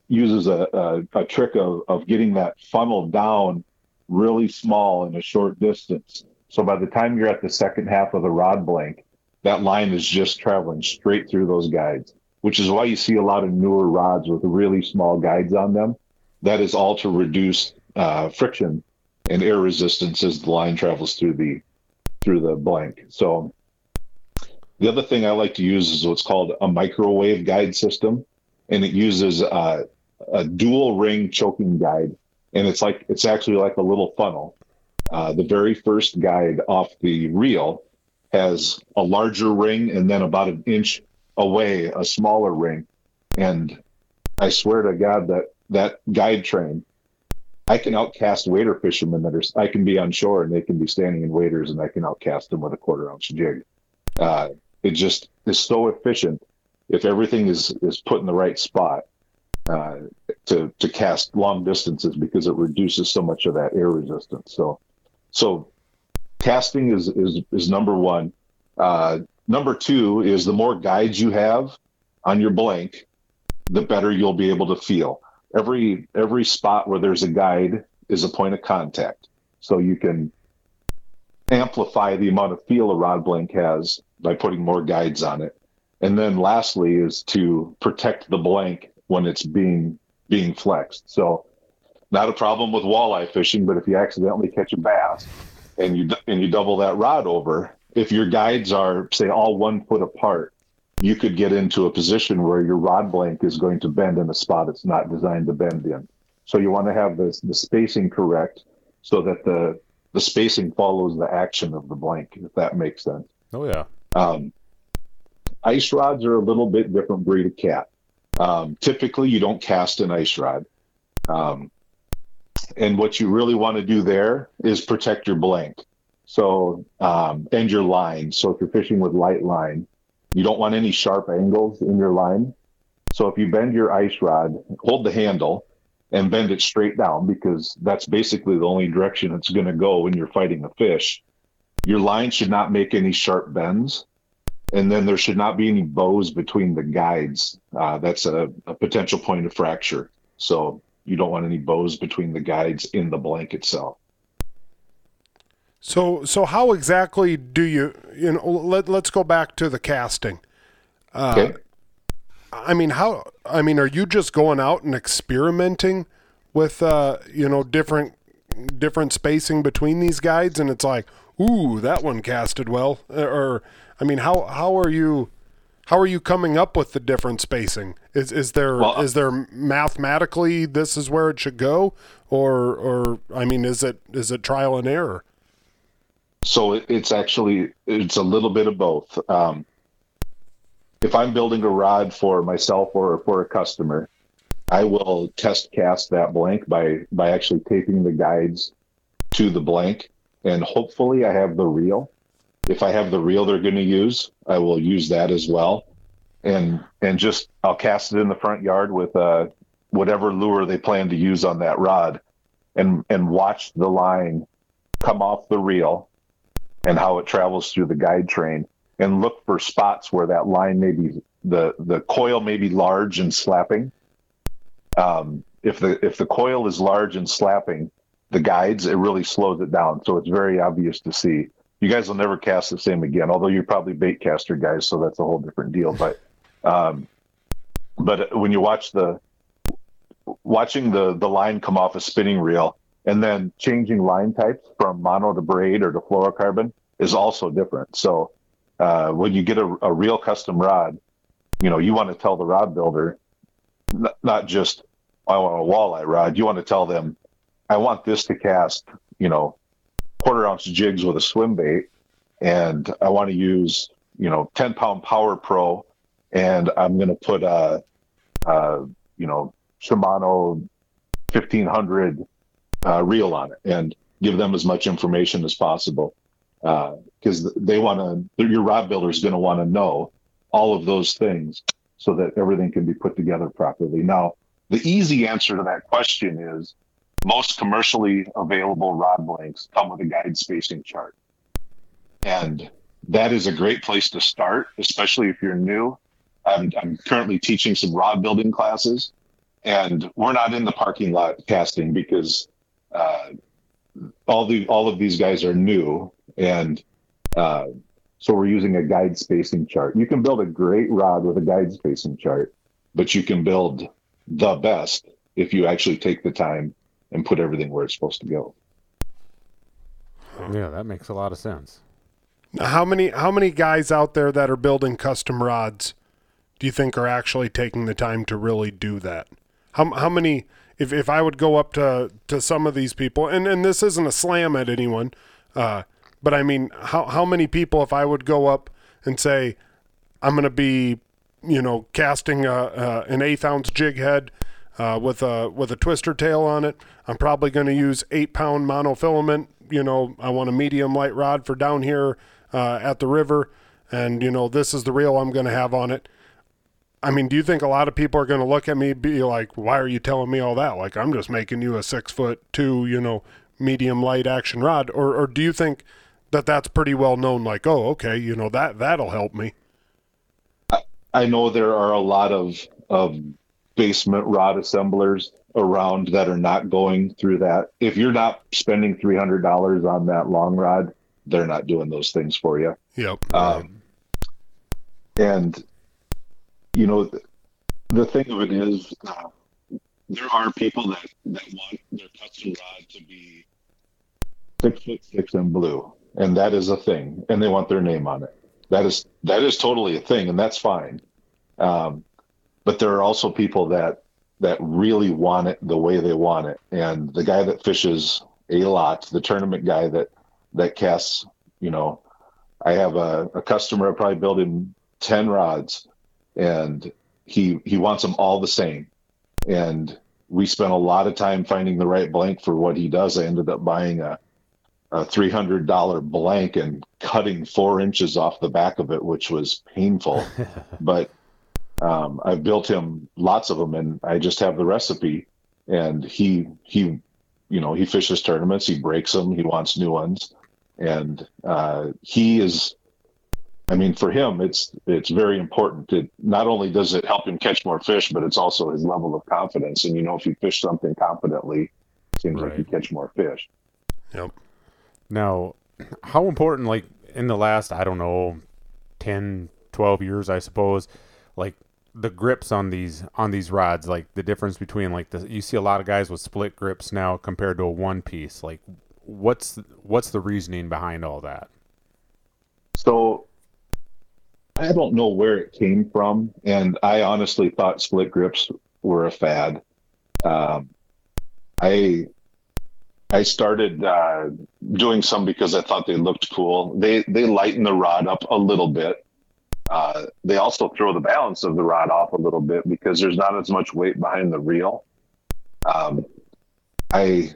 uses a, a, a trick of, of getting that funnel down really small in a short distance. So by the time you're at the second half of the rod blank, that line is just traveling straight through those guides, which is why you see a lot of newer rods with really small guides on them. That is all to reduce uh, friction and air resistance as the line travels through the through the blank. So the other thing I like to use is what's called a microwave guide system, and it uses uh, a dual ring choking guide, and it's like it's actually like a little funnel. Uh, the very first guide off the reel has a larger ring, and then about an inch away a smaller ring, and I swear to God that that guide train I can outcast wader fishermen that are I can be on shore and they can be standing in waders and I can outcast them with a quarter ounce jig. Uh, it just is so efficient if everything is is put in the right spot uh, to to cast long distances because it reduces so much of that air resistance. So so casting is is is number one. Uh, number two is the more guides you have on your blank, the better you'll be able to feel every every spot where there's a guide is a point of contact so you can amplify the amount of feel a rod blank has by putting more guides on it and then lastly is to protect the blank when it's being being flexed so not a problem with walleye fishing but if you accidentally catch a bass and you and you double that rod over if your guides are say all one foot apart you could get into a position where your rod blank is going to bend in a spot it's not designed to bend in. So you want to have the, the spacing correct so that the the spacing follows the action of the blank, if that makes sense. Oh yeah. Um, ice rods are a little bit different breed of cat. Um, typically, you don't cast an ice rod. Um, and what you really want to do there is protect your blank. So, um, and your line. So if you're fishing with light line, you don't want any sharp angles in your line. So if you bend your ice rod, hold the handle and bend it straight down because that's basically the only direction it's going to go when you're fighting a fish. Your line should not make any sharp bends. And then there should not be any bows between the guides. Uh, that's a, a potential point of fracture. So you don't want any bows between the guides in the blank itself. So, so how exactly do you, you know, let, let's go back to the casting. Uh, okay. I mean, how, I mean, are you just going out and experimenting with, uh, you know, different, different spacing between these guides? And it's like, ooh, that one casted well. Or, I mean, how, how are you, how are you coming up with the different spacing? Is is there well, is there mathematically this is where it should go, or or I mean, is it is it trial and error? So it's actually it's a little bit of both. Um, if I'm building a rod for myself or for a customer, I will test cast that blank by by actually taping the guides to the blank, and hopefully I have the reel if I have the reel they're going to use, I will use that as well. And and just I'll cast it in the front yard with uh, whatever lure they plan to use on that rod, and and watch the line come off the reel, and how it travels through the guide train, and look for spots where that line may be the the coil may be large and slapping. Um, if the if the coil is large and slapping the guides, it really slows it down. So it's very obvious to see you guys will never cast the same again. Although you're probably bait caster guys, so that's a whole different deal. But um, but when you watch the watching the the line come off a spinning reel and then changing line types from mono to braid or to fluorocarbon is also different. So uh, when you get a, a real custom rod, you know you want to tell the rod builder not, not just I want a walleye rod. You want to tell them I want this to cast you know quarter ounce jigs with a swim bait, and I want to use you know 10 pound Power Pro, and I'm going to put a, a you know Shimano 1500 uh, reel on it and give them as much information as possible because uh, they want to. Your rod builder is going to want to know all of those things so that everything can be put together properly. Now, the easy answer to that question is most commercially available rod blanks come with a guide spacing chart. And that is a great place to start, especially if you're new. I'm, I'm currently teaching some rod building classes, and we're not in the parking lot casting because uh, all the all of these guys are new, and uh, so we're using a guide spacing chart. You can build a great rod with a guide spacing chart, but you can build the best if you actually take the time and put everything where it's supposed to go. Yeah, that makes a lot of sense. How many how many guys out there that are building custom rods do you think are actually taking the time to really do that? How how many if if I would go up to to some of these people and and this isn't a slam at anyone, uh, but I mean how how many people if I would go up and say I'm going to be you know casting a, a, an eighth ounce jig head uh, with a with a twister tail on it. I'm probably going to use eight pound monofilament. You know, I want a medium light rod for down here uh, at the river, and you know this is the reel I'm going to have on it. I mean, do you think a lot of people are going to look at me be like, "Why are you telling me all that?" Like I'm just making you a six foot two, you know, medium light action rod, or or do you think that that's pretty well known? Like, oh, okay, you know that that'll help me. I know there are a lot of of basement rod assemblers around that are not going through that. If you're not spending three hundred dollars on that long rod, they're not doing those things for you. Yep. Um, and you know, the, the thing of it is, uh, there are people that that want their custom rod to be six foot six and blue, and that is a thing, and they want their name on it. That is that is totally a thing, and that's fine. Um, but there are also people that that really want it the way they want it. And the guy that fishes a lot, the tournament guy that that casts, you know, I have a, a customer I probably built him 10 rods and he he wants them all the same. And we spent a lot of time finding the right blank for what he does. I ended up buying a, a $300 blank and cutting four inches off the back of it which was painful. But um, i've built him lots of them and i just have the recipe and he he you know he fishes tournaments he breaks them he wants new ones and uh, he is I mean, for him, it's it's very important. To, not only does it help him catch more fish, but it's also his level of confidence. And you know, if you fish something confidently, it seems right. like you catch more fish. Yep. Now, how important, like in the last, I don't know, 10, 12 years, I suppose, like the grips on these on these rods, like the difference between like the you see a lot of guys with split grips now compared to a one piece. Like, what's what's the reasoning behind all that? So I don't know where it came from, and I honestly thought split grips were a fad. Um, I I started uh, doing some because I thought they looked cool. They they lighten the rod up a little bit. Uh, they also throw the balance of the rod off a little bit because there's not as much weight behind the reel. Um, I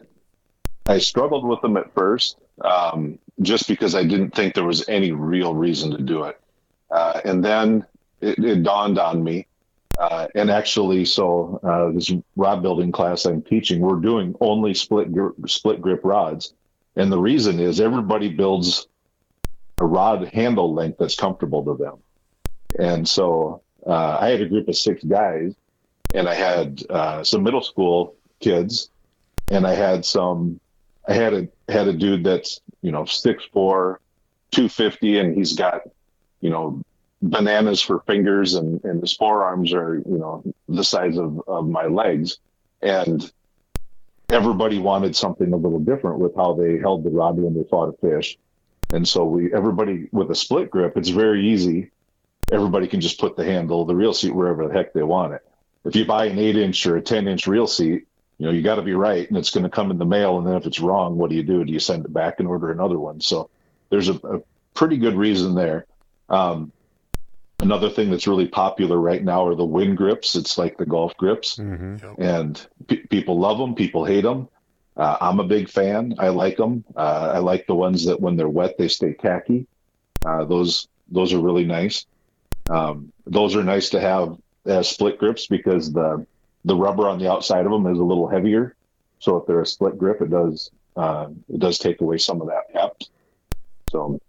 I struggled with them at first um, just because I didn't think there was any real reason to do it. Uh, and then it, it, dawned on me. Uh, and actually, so uh, this rod building class I'm teaching, we're doing only split grip, split grip rods, and the reason is everybody builds a rod handle length that's comfortable to them. And so uh, I had a group of six guys, and I had uh, some middle school kids, and I had some. I had a had a dude that's you know six four, two fifty, and he's got you know, bananas for fingers and, and his forearms are, you know, the size of, of my legs. And everybody wanted something a little different with how they held the rod when they fought a fish. And so we, everybody with a split grip, it's very easy. Everybody can just put the handle, the reel seat wherever the heck they want it. If you buy an eight inch or a 10 inch reel seat, you know, you got to be right and it's going to come in the mail. And then if it's wrong, what do you do? Do you send it back and order another one? So there's a, a pretty good reason there. Um, another thing that's really popular right now are the Winn grips. It's like the golf grips, mm-hmm. and p- people love them. People hate them. Uh, I'm a big fan. I like them. Uh, I like the ones that when they're wet they stay tacky. Uh, those those are really nice. Um, those are nice to have as split grips because the the rubber on the outside of them is a little heavier. So if they're a split grip, it does uh, it does take away some of that heft. So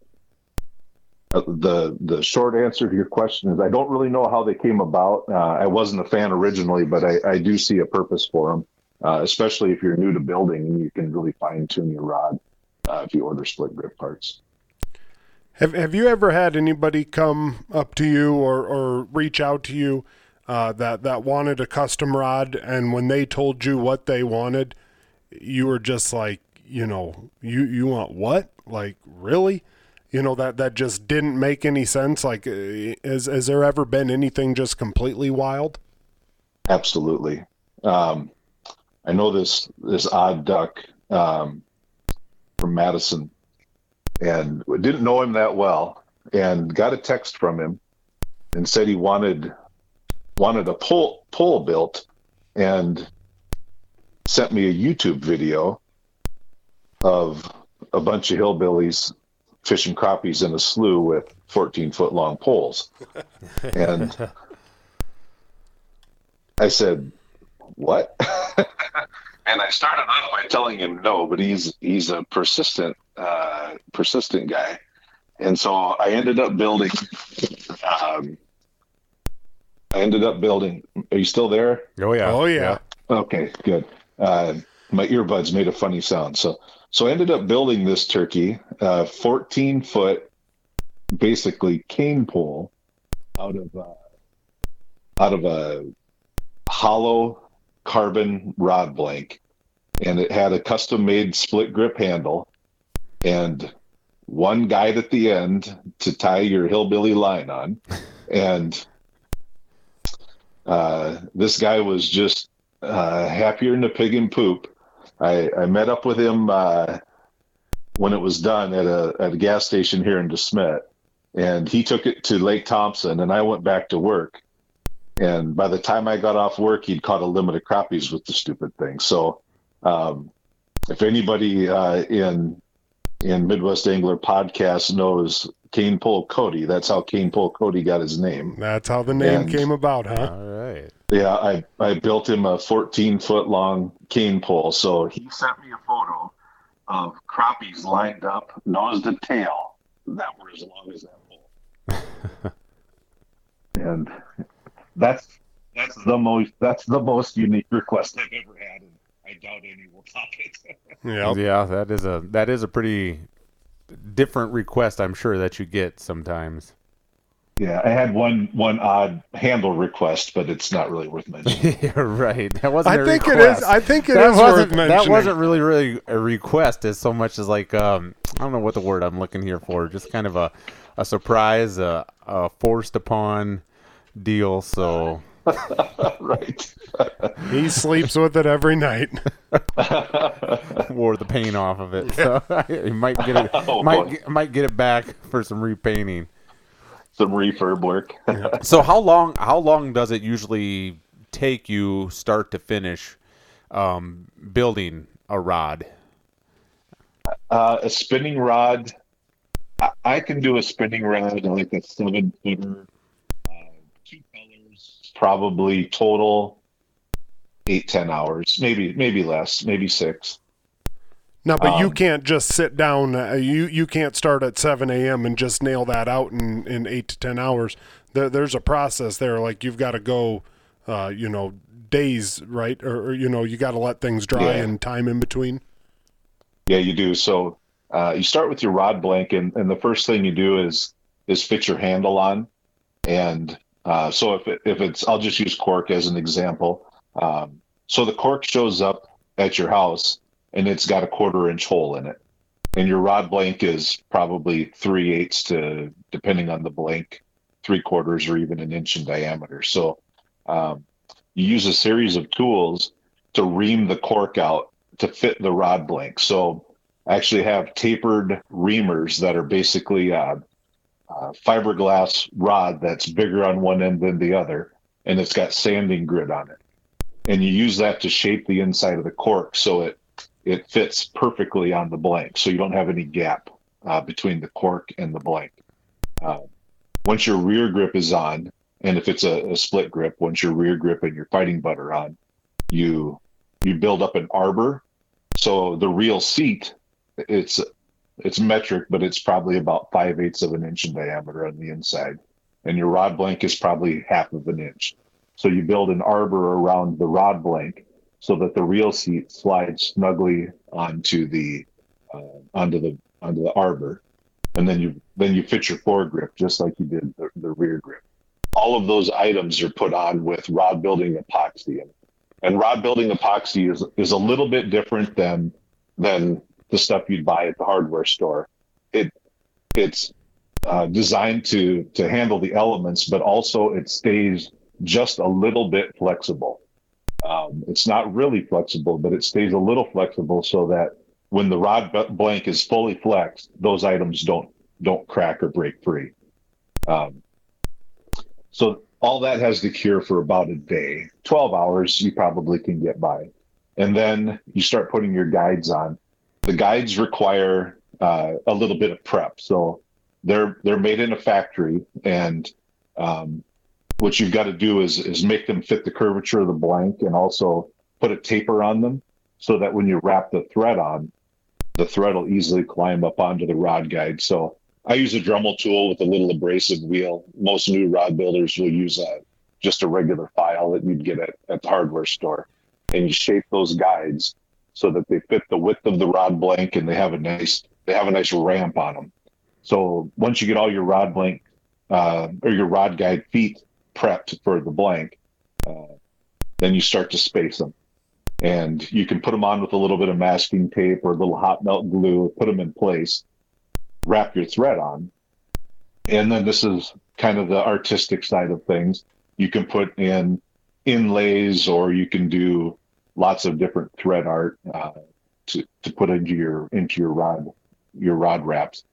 uh, the the short answer to your question is I don't really know how they came about. Uh, I wasn't a fan originally, but I, I do see a purpose for them, uh, especially if you're new to building and you can really fine tune your rod uh, if you order split grip parts. Have Have you ever had anybody come up to you or, or reach out to you uh, that that wanted a custom rod, and when they told you what they wanted, you were just like, you know, you you want what? Like really? you know that that just didn't make any sense like uh, has has there ever been anything just completely wild absolutely um, i know this this odd duck um, from madison and didn't know him that well and got a text from him and said he wanted wanted a pole pole built and sent me a youtube video of a bunch of hillbillies fishing crappies in a slough with 14 foot long poles. and I said, What? and I started off by telling him no, but he's he's a persistent uh, persistent guy. And so I ended up building um, I ended up building are you still there? Oh yeah. Oh yeah. yeah. Okay, good. Uh, my earbuds made a funny sound. So so I ended up building this turkey, uh, 14 foot, basically cane pole out of uh, out of a hollow carbon rod blank, and it had a custom made split grip handle and one guide at the end to tie your hillbilly line on, and uh, this guy was just uh, happier than a pig in poop I, I met up with him uh, when it was done at a at a gas station here in DeSmet, and he took it to Lake Thompson, and I went back to work. And by the time I got off work, he'd caught a limit of crappies with the stupid thing. So, um, if anybody uh, in in Midwest Angler podcast knows Cane Pole Cody, that's how Cane Pole Cody got his name. That's how the name And- came about, huh? All right. Yeah, I, I built him a 14 foot long cane pole. So he sent me a photo of crappies lined up, nose to tail, that were as long as that pole. and that's that's the most that's the most unique request I've ever had, and I doubt any will top it. Yeah. Yeah, that is a that is a pretty different request. I'm sure that you get sometimes. yeah, I had one one odd handle request, but it's not really worth mentioning. yeah, right. That wasn't. I a think it request. is. I think it that is wasn't worth mentioning. that wasn't really really a request as so much as like um I don't know what the word I'm looking here for. Just kind of a a surprise, a, a forced upon deal. So right. He sleeps with it every night. wore the paint off of it. So he might get it Oh, might boy. get, might get it back for some repainting. Some refurb work. So how long how long does it usually take you start to finish um, building a rod? Uh, a spinning rod. I, I can do a spinning rod like a seven footer, two colors, probably total eight ten hours, maybe maybe less, maybe six. No, but you Um, can't just sit down. Uh, you you can't start at 7 a.m. and just nail that out in, in eight to 10 hours. There, there's a process there. Like you've got to go, uh, you know, days, right? Or, or you know, you got to let things dry Yeah. and time in between. Yeah, you do. So uh, you start with your rod blank, and, and the first thing you do is is fit your handle on. And uh, so if if it's, I'll just use cork as an example. Um, so the cork shows up at your house, and it's got a quarter inch hole in it, and your rod blank is probably three eighths to, depending on the blank, three quarters or even an inch in diameter. So um, you use a series of tools to ream the cork out to fit the rod blank. So I actually have tapered reamers that are basically uh, uh, fiberglass rod that's bigger on one end than the other, and it's got sanding grit on it. And you use that to shape the inside of the cork so it it fits perfectly on the blank, so you don't have any gap uh, between the cork and the blank. Uh, once your rear grip is on, and if it's a, a split grip, once your rear grip and your fighting butt are on, you you build up an arbor so the reel seat, it's it's metric, but it's probably about five eighths of an inch in diameter on the inside, and your rod blank is probably half of an inch. So you build an arbor around the rod blank so that the reel seat slides snugly onto the uh, onto the onto the arbor, and then you then you fit your foregrip just like you did the, the rear grip. All of those items are put on with rod building epoxy, and and rod building epoxy is is a little bit different than than the stuff you'd buy at the hardware store. It it's uh, designed to to handle the elements, but also it stays just a little bit flexible. Um, it's not really flexible, but it stays a little flexible so that when the rod blank is fully flexed, those items don't don't crack or break free. Um, so all that has to cure for about a day. 12 hours, you probably can get by. And then you start putting your guides on. The guides require uh, a little bit of prep. So they're they're made in a factory, and um, what you've got to do is is make them fit the curvature of the blank, and also put a taper on them so that when you wrap the thread on, the thread will easily climb up onto the rod guide. So I use a Dremel tool with a little abrasive wheel. Most new rod builders will use a, just a regular file that you'd get at, at the hardware store. And you shape those guides so that they fit the width of the rod blank and they have a nice they have a nice ramp on them. So once you get all your rod blank uh, or your rod guide feet prepped for the blank, uh, then you start to space them. And you can put them on with a little bit of masking tape or a little hot melt glue, put them in place wrap your thread on. And then this is kind of the artistic side of things. You can put in inlays or you can do lots of different thread art uh, to, to put into your into your rod your rod wraps.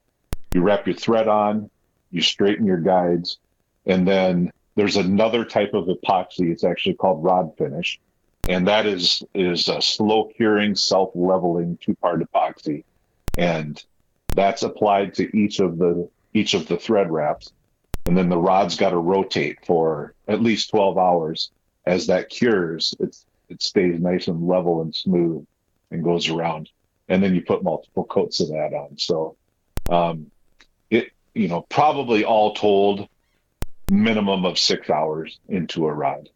You wrap your thread on, you straighten your guides, and then there's another type of epoxy. It's actually called rod finish, and that is is a slow curing, self leveling two part epoxy, and that's applied to each of the each of the thread wraps, and then the rod's got to rotate for at least 12 hours. As that cures, it's it stays nice and level and smooth and goes around, and then you put multiple coats of that on. So, um, it you know probably all told minimum of six hours into a ride.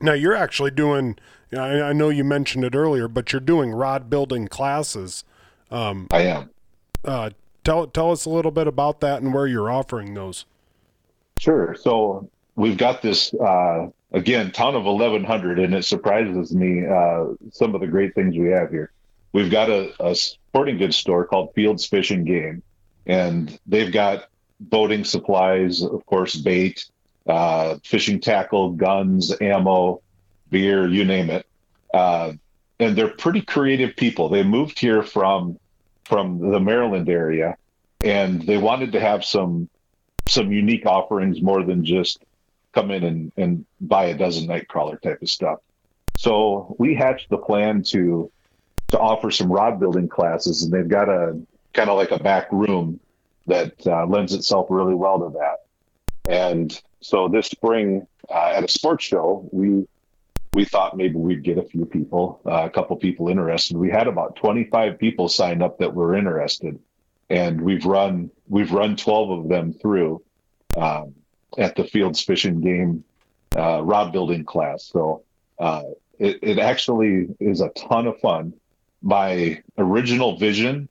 Now you're actually doing. I, I know you mentioned it earlier, but you're doing rod building classes. Um, I am. Uh, tell tell us a little bit about that and where you're offering those. Sure. So we've got this uh, again town of 1100, and it surprises me uh, some of the great things we have here. We've got a, a sporting goods store called Fields Fish and Game, and they've got boating supplies, of course, bait, uh, fishing tackle, guns, ammo, beer, you name it. Uh, and they're pretty creative people. They moved here from from the Maryland area, and they wanted to have some some unique offerings more than just come in and, and buy a dozen nightcrawler type of stuff. So we hatched the plan to to offer some rod building classes, and they've got a kind of like a back room that uh, lends itself really well to that. And so this spring uh, at a sports show, we we thought maybe we'd get a few people, uh, a couple people interested. We had about 25 people signed up that were interested, and we've run we've run 12 of them through um, at the Fields Fish and Game uh, rod building class. So uh, it, it actually is a ton of fun. My original vision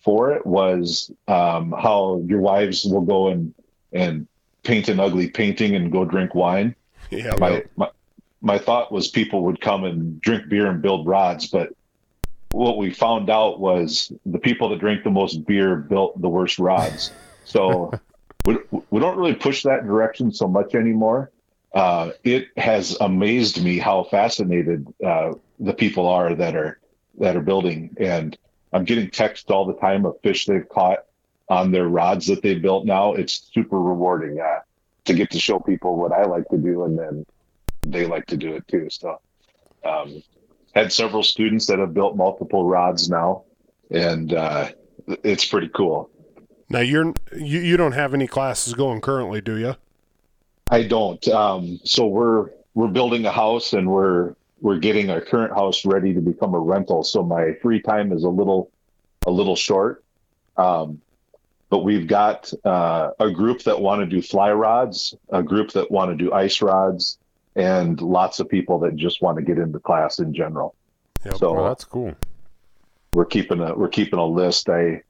for it was um, how your wives will go and and paint an ugly painting and go drink wine. Yeah, my, my my thought was people would come and drink beer and build rods, but what we found out was the people that drink the most beer built the worst rods. So we, we don't really push that direction so much anymore. Uh, it has amazed me how fascinated uh, the people are that are that are building, and I'm getting texts all the time of fish they've caught on their rods that they built now. It's super rewarding uh, to get to show people what I like to do, and then they like to do it too. So, um, had several students that have built multiple rods now, and uh, it's pretty cool. Now you're you, you don't have any classes going currently, do you? I don't. Um, so we're we're building a house and we're we're getting our current house ready to become a rental. So my free time is a little a little short. Um, but we've got uh, a group that want to do fly rods, a group that want to do ice rods, and lots of people that just want to get into class in general. Yep. So well, that's cool. We're keeping a we're keeping a list. I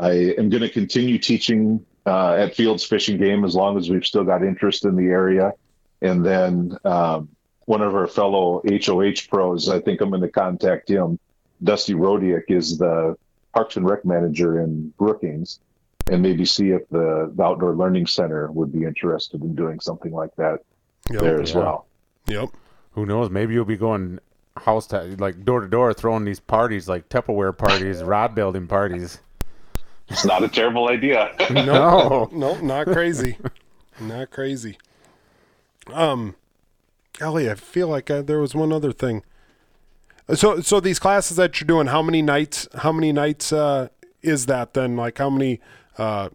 I am going to continue teaching uh, at Fields Fish and Game as long as we've still got interest in the area, and then um, one of our fellow HOH pros, I think I'm going to contact him. Dusty Rodiak is the Parks and Rec manager in Brookings, and maybe see if the, the Outdoor Learning Center would be interested in doing something like that yep, there as yeah. well. Yep. Who knows? Maybe you'll be going house to like door to door, throwing these parties like Tupperware parties, rod building parties. It's not a terrible idea. no, no, not crazy, not crazy. Um, Ellie, I feel like I, there was one other thing. So, so these classes that you're doing, how many nights? How many nights uh, is that then? Like, how many? Uh,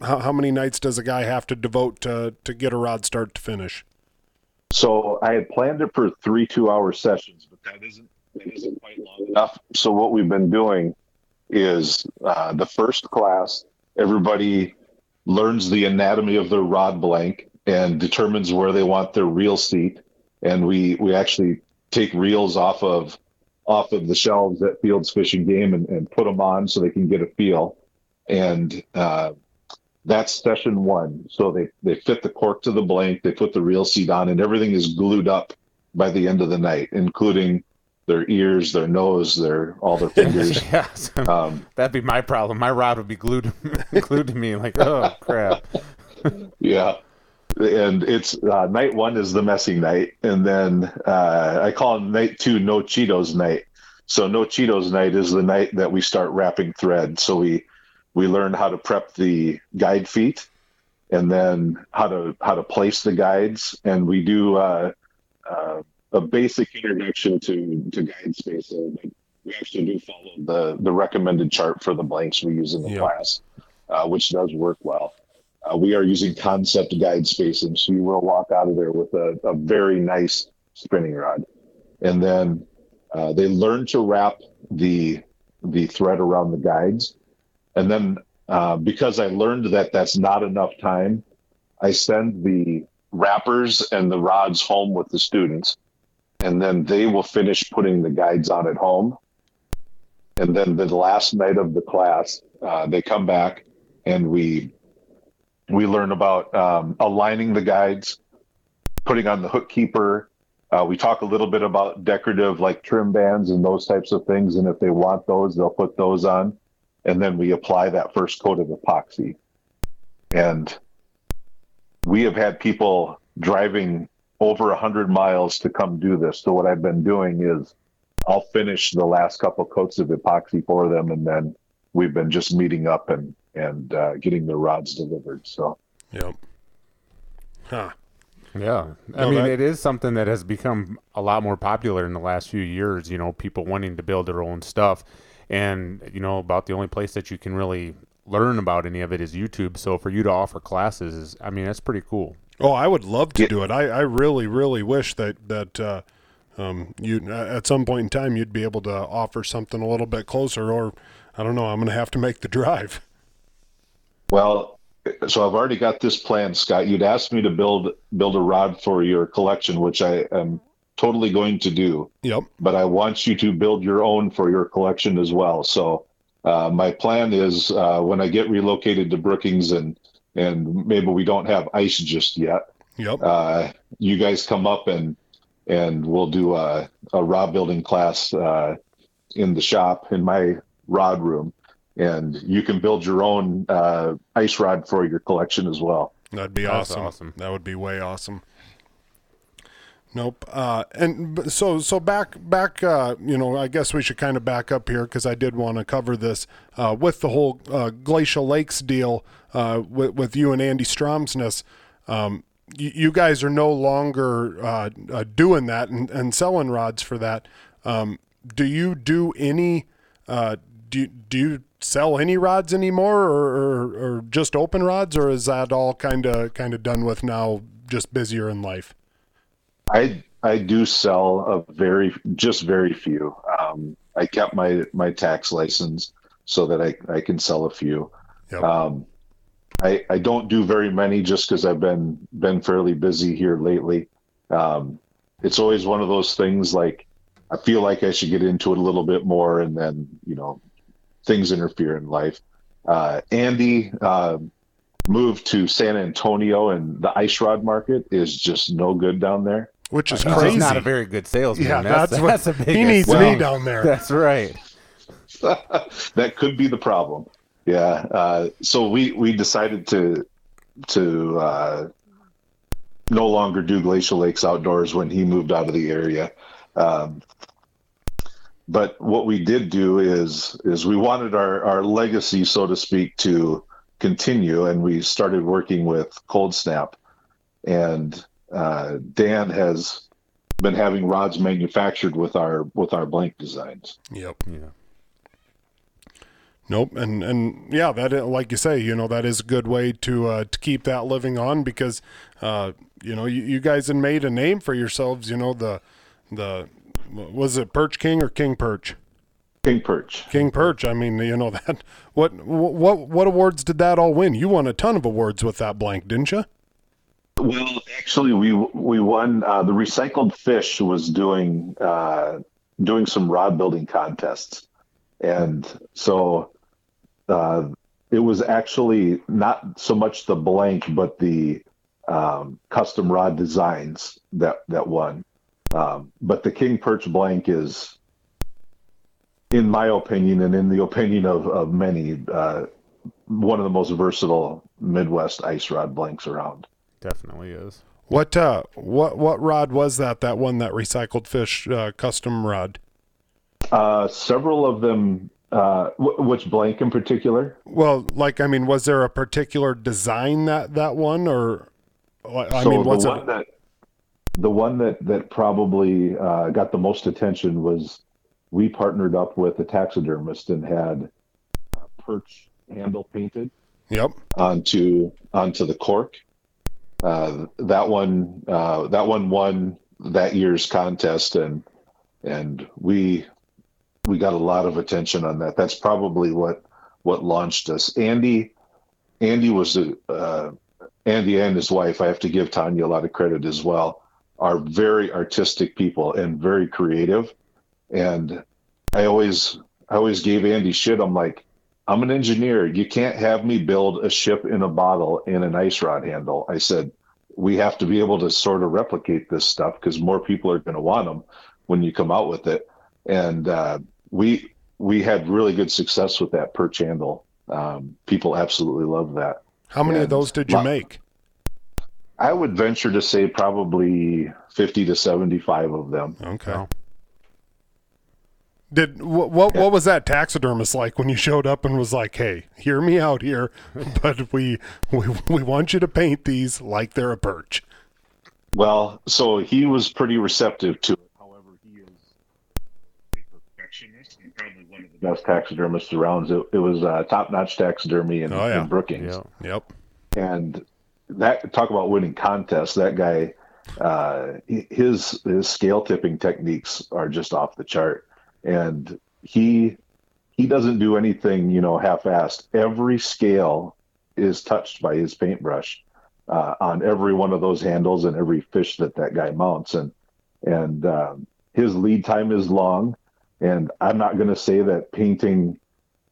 how, how many nights does a guy have to devote to to get a rod start to finish? So I had planned it for three two-hour sessions, but that isn't that isn't quite long enough. So what we've been doing is uh, the first class, everybody learns the anatomy of their rod blank and determines where they want their reel seat. And we, we actually take reels off of off of the shelves at Fields Fish and Game and, and put them on so they can get a feel. And uh, that's session one. So they, they fit the cork to the blank, they put the reel seat on, and everything is glued up by the end of the night, including their ears, their nose, their all their fingers. yeah, um, that'd be my problem. My rod would be glued glued to me. Like, oh crap. yeah, and it's uh, night one is the messy night, and then uh, I call night two no Cheetos night. So no Cheetos night is the night that we start wrapping thread. So we we learn how to prep the guide feet, and then how to how to place the guides, and we do uh, uh, a basic introduction to to guide spacing. We actually do follow the the recommended chart for the blanks we use in the class, uh, which does work well. Uh, we are using concept guide spacing, so you will walk out of there with a, a very nice spinning rod, and then uh, they learn to wrap the the thread around the guides, and then uh, because I learned that that's not enough time, I send the wrappers and the rods home with the students, and then they will finish putting the guides on at home. And then the last night of the class, uh, they come back and we we learn about um, aligning the guides, putting on the hook keeper. Uh, we talk a little bit about decorative like trim bands and those types of things. And if they want those, they'll put those on. And then we apply that first coat of epoxy. And we have had people driving over 100 miles to come do this. So what I've been doing is I'll finish the last couple coats of epoxy for them, and then we've been just meeting up and and uh, getting the rods delivered. So Yep. Huh. Yeah, I No, mean, that- it is something that has become a lot more popular in the last few years. You know, people wanting to build their own stuff, and you know, about the only place that you can really learn about any of it is YouTube. So for you to offer classes is, I mean, that's pretty cool. Oh, I would love to do it. I, I really, really wish that that uh, um, you at some point in time you'd be able to offer something a little bit closer. Or I don't know. I'm going to have to make the drive. Well, so I've already got this plan, Scott. You'd asked me to build build a rod for your collection, which I am totally going to do. Yep. But I want you to build your own for your collection as well. So uh, my plan is uh, when I get relocated to Brookings and and maybe we don't have ice just yet. Yep. Uh, you guys come up and and we'll do a, a rod building class uh, in the shop in my rod room, and you can build your own uh, ice rod for your collection as well. That'd be That's awesome. awesome. That would be way awesome. Nope. Uh, and so so back back. Uh, you know, I guess we should kind of back up here because I did want to cover this uh, with the whole uh, Glacial Lakes deal uh, with with you and Andy Stromsness. Um, you, you guys are no longer uh, uh, doing that and, and selling rods for that. Um, do you do any? Uh, do do you sell any rods anymore, or, or, or just open rods, or is that all kind of kind of done with now? Just busier in life. I I do sell a very just very few. Um, I kept my my tax license so that I I can sell a few. Yep. Um, I I don't do very many just because I've been been fairly busy here lately. Um, it's always one of those things like I feel like I should get into it a little bit more, and then you know things interfere in life. Uh, Andy uh, moved to San Antonio, and the ice rod market is just no good down there. Which is crazy. He's crazy. not a very good salesman. yeah, that's, that's, what that's a big he needs me down there. That's right. that could be the problem. Yeah. Uh, so we we decided to to uh, no longer do Glacial Lakes outdoors when he moved out of the area. Um, but what we did do is is we wanted our our legacy, so to speak, to continue, and we started working with Cold Snap, and uh, Dan has been having rods manufactured with our with our blank designs. Yep. Yeah. Nope, and and yeah, that like you say, you know, that is a good way to uh, to keep that living on because uh, you know you, you guys had made a name for yourselves. You know the the was it Perch King or King Perch? King Perch. King Perch. I mean, you know that. What what what awards did that all win? You won a ton of awards with that blank, didn't you? Well, actually, we we won. Uh, the recycled fish was doing uh, doing some rod building contests, and so uh, it was actually not so much the blank, but the um, custom rod designs that that won. Um, but the King Perch blank is, in my opinion, and in the opinion of of many, uh, one of the most versatile Midwest ice rod blanks around. Definitely is. What uh what what rod was that? That one that recycled fish uh, custom rod. Uh, several of them Uh, which blank in particular? Well, like I mean, was there a particular design that that one, or I so mean, was the it? one that the one that that probably uh, got the most attention was we partnered up with a taxidermist and had a perch handle painted Yep. onto onto the cork. Uh, that one uh, that one won that year's contest and and we we got a lot of attention on that. That's probably what what launched us. Andy Andy was a uh, Andy and his wife. I have to give Tanya a lot of credit as well. Are very artistic people and very creative. And I always I always gave Andy shit. I'm like, I'm an engineer. You can't have me build a ship in a bottle in an ice rod handle. I said, we have to be able to sort of replicate this stuff because more people are going to want them when you come out with it. And uh, we we had really good success with that perch handle. Um, people absolutely love that. How many of those did you lot- make? I would venture to say probably 50 to 75 of them. Okay. Wow. Did what, what what was that taxidermist like when you showed up and was like, "Hey, hear me out here, but we we we want you to paint these like they're a perch." Well, so he was pretty receptive to it. However, he is a perfectionist and probably one of the best taxidermists around. It, it was uh, top-notch taxidermy in, Oh, yeah. in Brookings. Yeah. Yep. and that talk about winning contests that guy uh his his scale tipping techniques are just off the chart and he he doesn't do anything you know half-assed every scale is touched by his paintbrush uh, on every one of those handles and every fish that that guy mounts and and um, his lead time is long and i'm not going to say that painting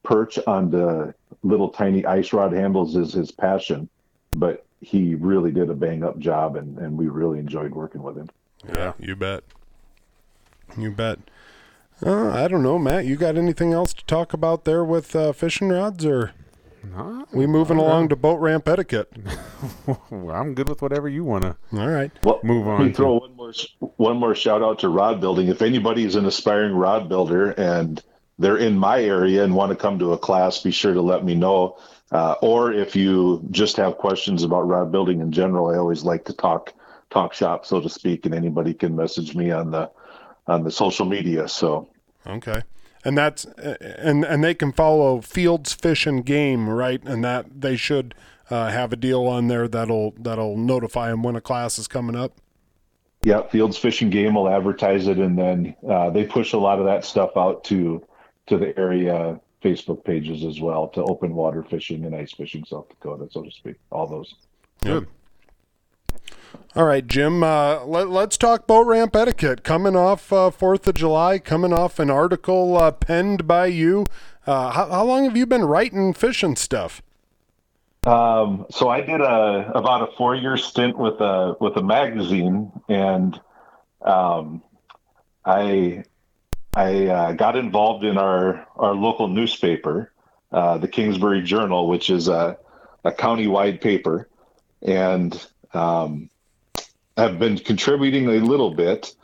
perch on the little tiny ice rod handles is his passion but he really did a bang up job and, and we really enjoyed working with him. Yeah, you bet. You bet. Uh, I don't know, Matt. You got anything else to talk about there with uh, fishing rods, or No, we moving along to boat ramp etiquette? well, I'm good with whatever you want to All right. Well, move let me on. throw To. one more one more shout out to rod building. If anybody is an aspiring rod builder and they're in my area and want to come to a class, be sure to let me know. Uh, or if you just have questions about rod building in general, I always like to talk talk shop, so to speak, and anybody can message me on the on the social media. So Okay. And that's and and they can follow Fields Fish and Game, right? And that they should uh, have a deal on there that'll that'll notify them when a class is coming up. Yeah, Fields Fish and Game will advertise it, and then uh, they push a lot of that stuff out to to the area Facebook pages as well to open water fishing and ice fishing South Dakota, so to speak. All those. Good. All right, Jim. Uh, let, let's talk boat ramp etiquette. Coming off uh, Fourth of July, coming off an article uh, penned by you. Uh, how, how long have you been writing fishing stuff? Um, so I did a about a four year stint with a with a magazine, and um, I I uh, got involved in our our local newspaper, uh, the Kingsbury Journal, which is a a county-wide paper, and um, I've been contributing a little bit.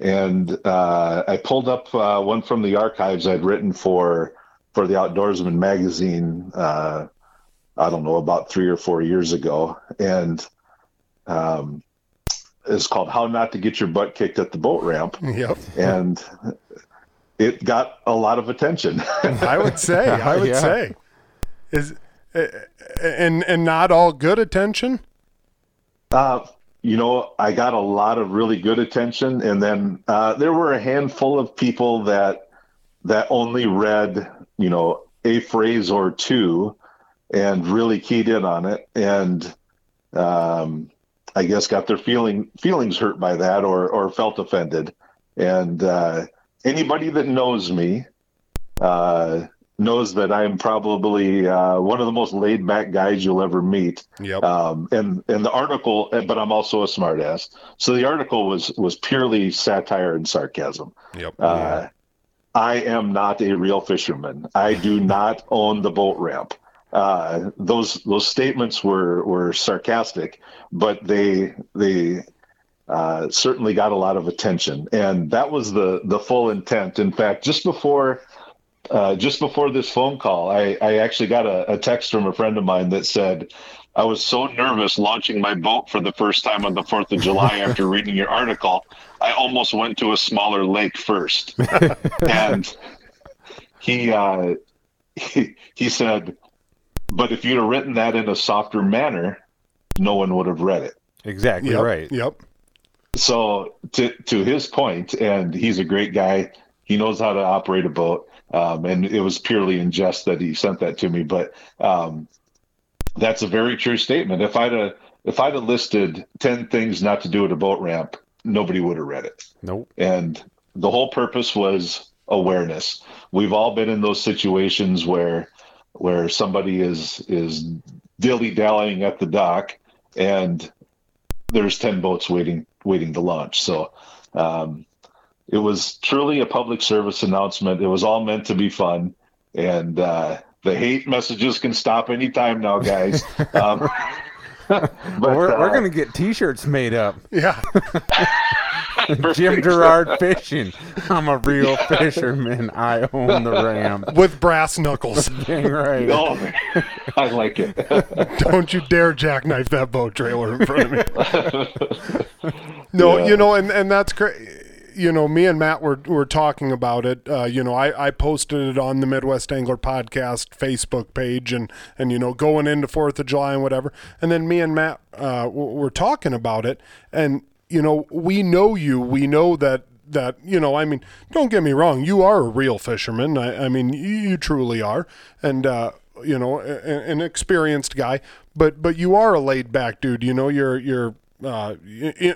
And uh, I pulled up uh, one from the archives I'd written for for the Outdoorsman magazine. Uh, I don't know, about three or four years ago. And um, it's called How Not to Get Your Butt Kicked at the Boat Ramp. Yep. And it got a lot of attention. I would say. I would Yeah. say. Is uh, and and not all good attention. uh, you know, I got a lot of really good attention. And then uh, there were a handful of people that that only read, you know, a phrase or two and really keyed in on it. And um, I guess got their feeling feelings hurt by that or or felt offended. And uh, anybody that knows me uh, knows that I'm probably uh, one of the most laid back guys you'll ever meet. Yep. Um, and and the article, but I'm also a smartass. So the article was was purely satire and sarcasm. Yep. Uh, I am not a real fisherman. I do not own the boat ramp. Uh, those those statements were were sarcastic, but they they uh, certainly got a lot of attention, and that was the the full intent. In fact, just before uh, just before this phone call, I, I actually got a, a text from a friend of mine that said, I was so nervous launching my boat for the first time on the 4th of July after reading your article. I almost went to a smaller lake first. and he, uh, he, he said, but if you'd have written that in a softer manner, no one would have read it. Exactly Yep, right. Yep. So to to his point, and he's a great guy. He knows how to operate a boat, um, and it was purely in jest that he sent that to me. But um, that's a very true statement. If I'd have, if I'd have listed ten things not to do at a boat ramp, nobody would have read it. Nope. And the whole purpose was awareness. We've all been in those situations where where somebody is is dilly dallying at the dock, and there's ten boats waiting waiting to launch. So um, it was truly a public service announcement. It was all meant to be fun, and uh, the hate messages can stop anytime now, guys. Um, but we're, we're uh, gonna get T-shirts made up. Yeah. Jim Girard fishing. I'm a real fisherman. I own the ramp. With brass knuckles. Dang right. Oh, I like it. Don't you dare jackknife that boat trailer in front of me. no, Yeah. you know, and, and that's great. You know, me and Matt were, were talking about it. Uh, you know, I, I posted it on the Midwest Angler Podcast Facebook page and, and, you know, going into 4th of July and whatever. And then me and Matt uh, were talking about it. And, you know, we know you. We know that that you know i mean don't get me wrong you are a real fisherman i, I mean you, you truly are and uh you know a- a- an experienced guy but but you are a laid back dude you know you're you're uh,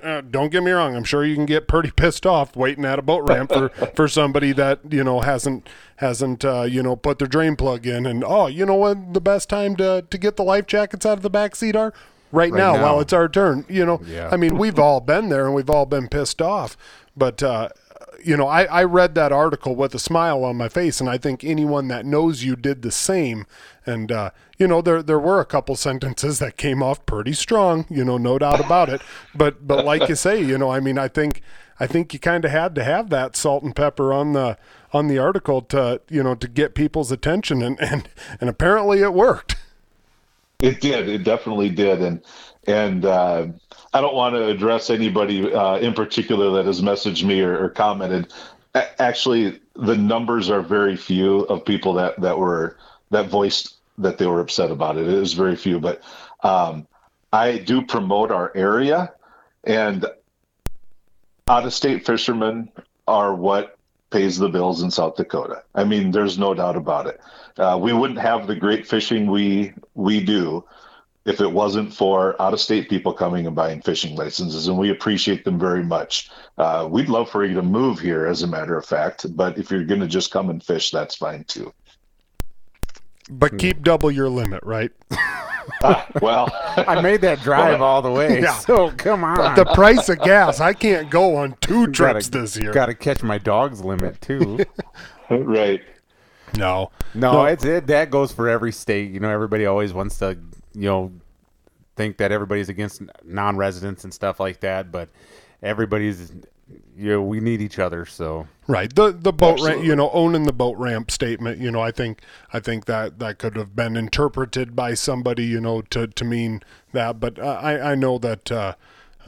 uh, don't get me wrong. I'm sure you can get pretty pissed off waiting at a boat ramp for, for somebody that you know hasn't hasn't uh, you know put their drain plug in. And oh, you know what? The best time to to get the life jackets out of the back seat are right, now, now. while it's our turn. You know, Yeah. I mean, we've all been there and we've all been pissed off. But uh, you know, I, I read that article with a smile on my face, and I think anyone that knows you did the same. And uh, you know, there there were a couple sentences that came off pretty strong. You know, no doubt about it. But but like you say, you know, I mean, I think I think you kind of had to have that salt and pepper on the on the article to you know to get people's attention, and and and apparently it worked. It did. It definitely did. And and uh, I don't want to address anybody uh, in particular that has messaged me or, or commented. A- actually, the numbers are very few of people that that were that voiced that they were upset about it. It was very few, but um, I do promote our area, and out-of-state fishermen are what pays the bills in South Dakota. I mean, there's no doubt about it. Uh, we wouldn't have the great fishing we we do if it wasn't for out-of-state people coming and buying fishing licenses, and we appreciate them very much. Uh, we'd love for you to move here, as a matter of fact, but if you're going to just come and fish, that's fine too. But keep double your limit, right? Well, I made that drive all the way. Yeah. So come on. the price of gas. I can't go on two Gotta- trips this year. Got to catch my dog's limit too. right. no, No, it's it. That goes for every state. You know, everybody always wants to, you know, think that everybody's against non-residents and stuff like that. But everybody's, you know, we need each other. So right. The the boat ramp. You know, owning the boat ramp statement. You know, I think I think that that could have been interpreted by somebody. You know, to to mean that. But I I know that. Uh,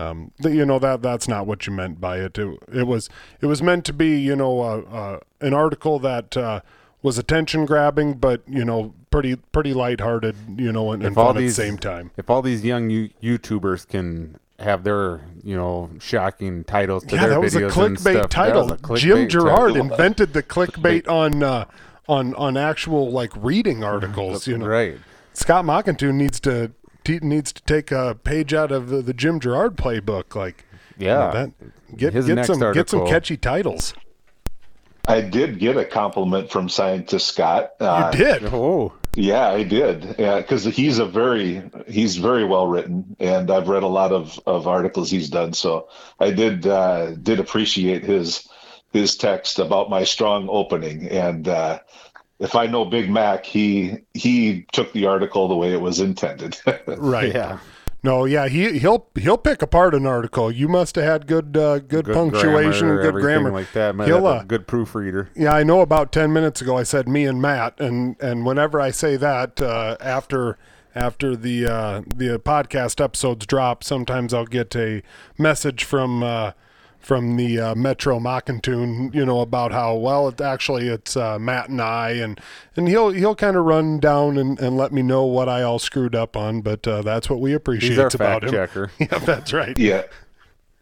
um, that, you know that that's not what you meant by it. It, it was it was meant to be you know uh, uh, an article that uh, was attention grabbing, but you know pretty pretty lighthearted. You know, and, and all fun at the same time. if all these young you, YouTubers can have their, you know, shocking titles to Yeah, their that was a videos and clickbait stuff, title. that was a Jim clickbait Girard title. invented the clickbait on uh, on on actual like reading articles. You know, right? Scott Mackenthun needs to te- needs to take a page out of the, the Jim Girard playbook. Like, Yeah. that, get His get next some get some catchy titles. I did get a compliment from Scientist Scott. Uh, You did. Oh, Yeah, I did. Yeah, because he's a very he's very well written, and I've read a lot of of articles he's done. So I did uh, did appreciate his his text about my strong opening. And uh, if I know Big Mac, he he took the article the way it was intended. Right. yeah. No, yeah, he he'll he'll pick apart an article. You must have had good uh, good, Good punctuation grammar, and good grammar. like that. Man, He'll, that's uh, a good proofreader. Yeah, I know. About ten minutes ago, I said me and Matt, and and whenever I say that uh, after after the uh, the podcast episodes drop, sometimes I'll get a message from uh, from the uh, Metro Mackenthun, you know, about how well it actually it's uh, Matt and I, and and he'll he'll kind of run down and, and let me know what I all screwed up on, but uh, that's what we appreciate He's our about fact him. checker. Yeah, that's right. Yeah.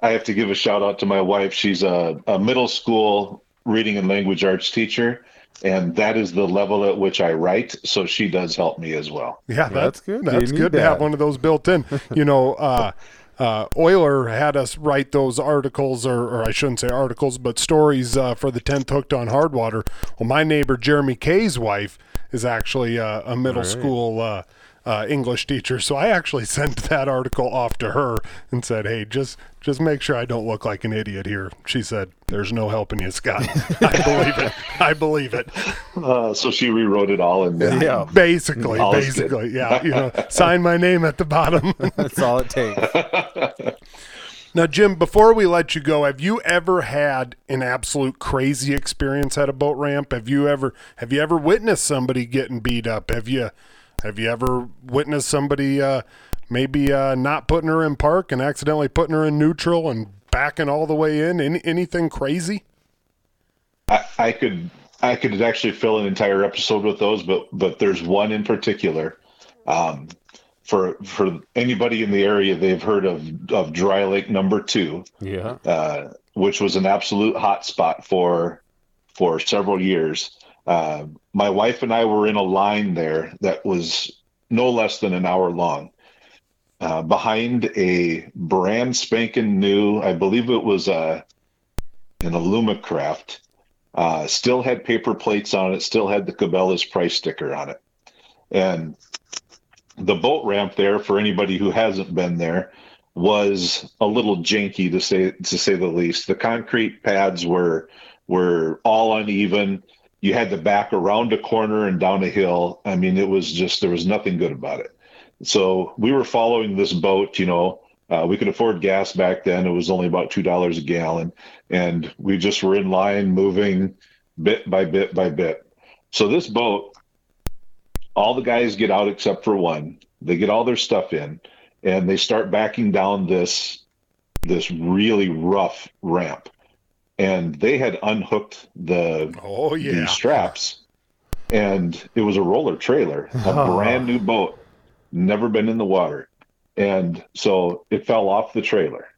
I have to give a shout out to my wife. She's a, a middle school reading and language arts teacher, and that is the level at which I write. So she does help me as well. Yeah, That's that's good. good. That's need good to have one of those built in. You know, uh, uh, Euler had us write those articles, or, or I shouldn't say articles, but stories uh, for the 10th Hooked on Hardwater. Well, my neighbor Jeremy Kay's wife is actually uh, a middle right. school uh, English teacher, so I actually sent that article off to her and said, "Hey, just just make sure I don't look like an idiot here." She said, "There's no helping you, Scott." I believe it. I believe it. Uh, so she rewrote it all, and Yeah, Basically, All basically, yeah. You know, sign my name at the bottom. that's all it takes. now, Jim, before we let you go, have you ever had an absolute crazy experience at a boat ramp? Have you ever have you ever witnessed somebody getting beat up? Have you have you ever witnessed somebody uh, maybe uh, not putting her in park and accidentally putting her in neutral and backing all the way in? Any, anything crazy? I, I could I could actually fill an entire episode with those, but but there's one in particular. Um, for for anybody in the area, they've heard of of Dry Lake Number Two. Yeah. uh, which was an absolute hot spot for for several years. Uh, my wife and I were in a line there that was no less than an hour long, uh, behind a brand spanking new, I believe it was a an Alumacraft. Uh, still had paper plates on it. Still had the Cabela's price sticker on it, and the boat ramp there for anybody who hasn't been there was a little janky to say to say the least. The concrete pads were were all uneven. You had to back around a corner and down a hill. I mean, it was just there was nothing good about it. So we were following this boat. You know, uh, we could afford gas back then. It was only about two dollars a gallon, and we just were in line, moving bit by bit by bit. So this boat, all the guys get out except for one. They get all their stuff in and they start backing down this this really rough ramp and they had unhooked the Oh the straps and it was a roller trailer a brand new boat never been in the water. And so it fell off the trailer.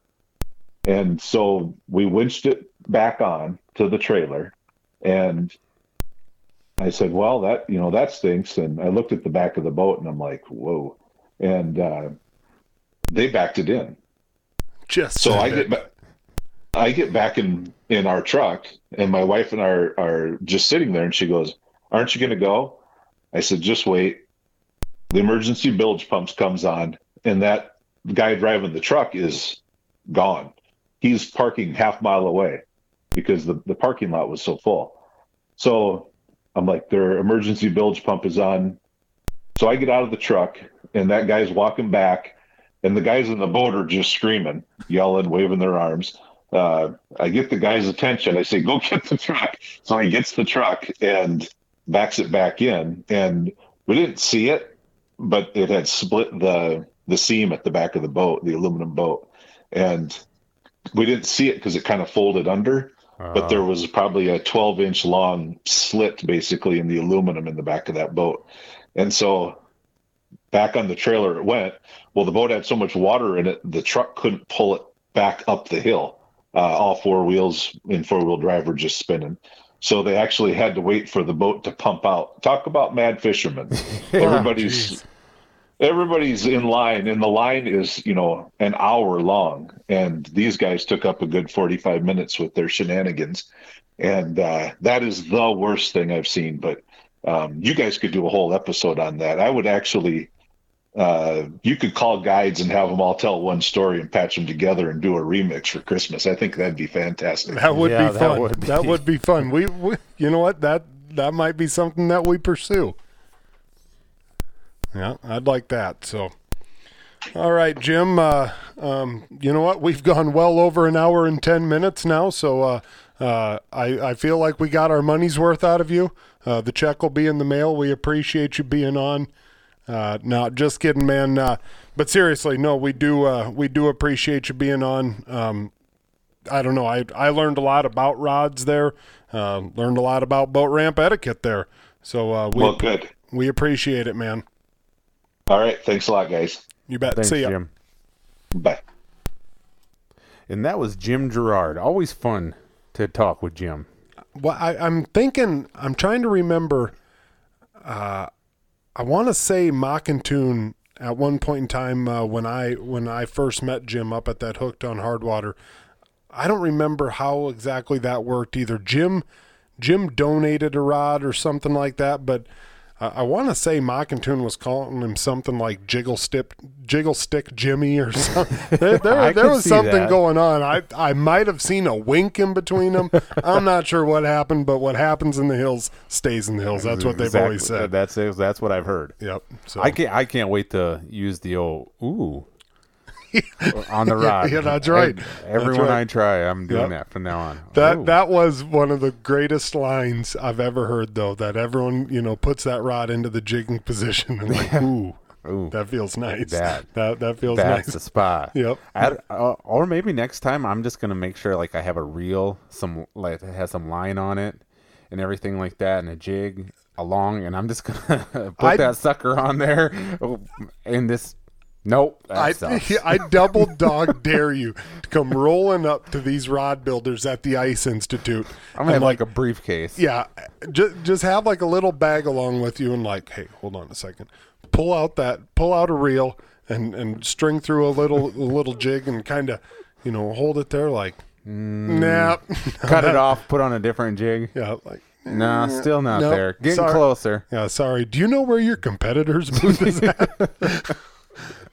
And so we winched it back on to the trailer and i said well that you know that stinks. And i looked at the back of the boat and i'm like whoa. And uh, they backed it in. Just so I get back, I get back in in our truck, and my wife and I are, are just sitting there, and she goes, "Aren't you going to go?" I said, "Just wait." The emergency bilge pumps comes on, and that guy driving the truck is gone. He's parking half mile away because the the parking lot was so full. So I'm like, their emergency bilge pump is on. So I get out of the truck, and that guy's walking back and the guys in the boat are just screaming, yelling, waving their arms. Uh, I get the guy's attention. I say, "Go get the truck." So he gets the truck and backs it back in, and we didn't see it, but it had split the the seam at the back of the boat, the aluminum boat, and we didn't see it because it kind of folded under. But there was probably a 12 inch long slit basically in the aluminum in the back of that boat, and so back on the trailer it went. Well, the boat had so much water in it, the truck couldn't pull it back up the hill. Uh, all four wheels in four wheel drive were just spinning. So they actually had to wait for the boat to pump out. Talk about mad fishermen. everybody's geez. everybody's in line, and the line is you know an hour long. And these guys took up a good forty five minutes with their shenanigans, and uh, that is the worst thing I've seen. But um, you guys could do a whole episode on that. I would actually uh, you could call guides and have them all tell one story and patch them together and do a remix for Christmas. I think that'd be fantastic. That would Yeah, be that fun. would be. That would be fun. We, we, you know what? That that might be something that we pursue. Yeah, I'd like that. So, All right, Jim. Uh, um, you know what? We've gone well over an hour and ten minutes now, so uh, uh, I, I feel like we got our money's worth out of you. Uh, the check will be in the mail. We appreciate you being on. Uh, no, just kidding, man. Uh, but seriously, no, we do uh, we do appreciate you being on. Um, I don't know. I I learned a lot about rods there. Uh, learned a lot about boat ramp etiquette there. So uh, we Well, good. we appreciate it, man. All right. Thanks a lot, guys. You bet. Thanks, See ya. Jim. Bye. And that was Jim Girard. Always fun to talk with Jim. Well, I, I'm thinking. I'm trying to remember. I want to say Mackenthun at one point in time uh, when I when I first met Jim up at that Hooked on Hardwater. I don't remember how exactly that worked either. Jim Jim donated a rod or something like that, but I, I want to say Mackenthun was calling him something like Jiggle Stick Jiggle Stick Jimmy or something. There, there, there was something that. going on. I I might have seen a wink in between them. I'm not sure what happened, but what happens in the hills stays in the hills. That's what they've Exactly- always said. That's that's what I've heard. Yep. So I can't I can't wait to use the old ooh on the rod. yeah, that's right. That's Everyone right. I try, I'm doing Yep. that from now on. That Ooh. that was one of the greatest lines I've ever heard, though. That everyone you know puts that rod into the jigging position and like, ooh, ooh, that feels nice. That- that that feels that's nice. That's the spot. Yep. At, uh, or maybe next time I'm just gonna make sure like I have a reel, some like that has some line on it, and everything like that, and a jig along, and I'm just gonna put I- that sucker on there. And this, nope, I. I double dog dare you to come rolling up to these rod builders at the Ice Institute. I'm gonna have and, like a briefcase. Yeah, just just have like a little bag along with you, and like, hey, hold on a second, pull out that, pull out a reel, and and string through a little a little jig, and kind of, you know, hold it there, like, Mm. nah, Cut it off, put on a different jig. yeah, like, Nah, still not Nope, there. Getting sorry. closer. yeah, sorry. Do you know where your competitors' booth is at?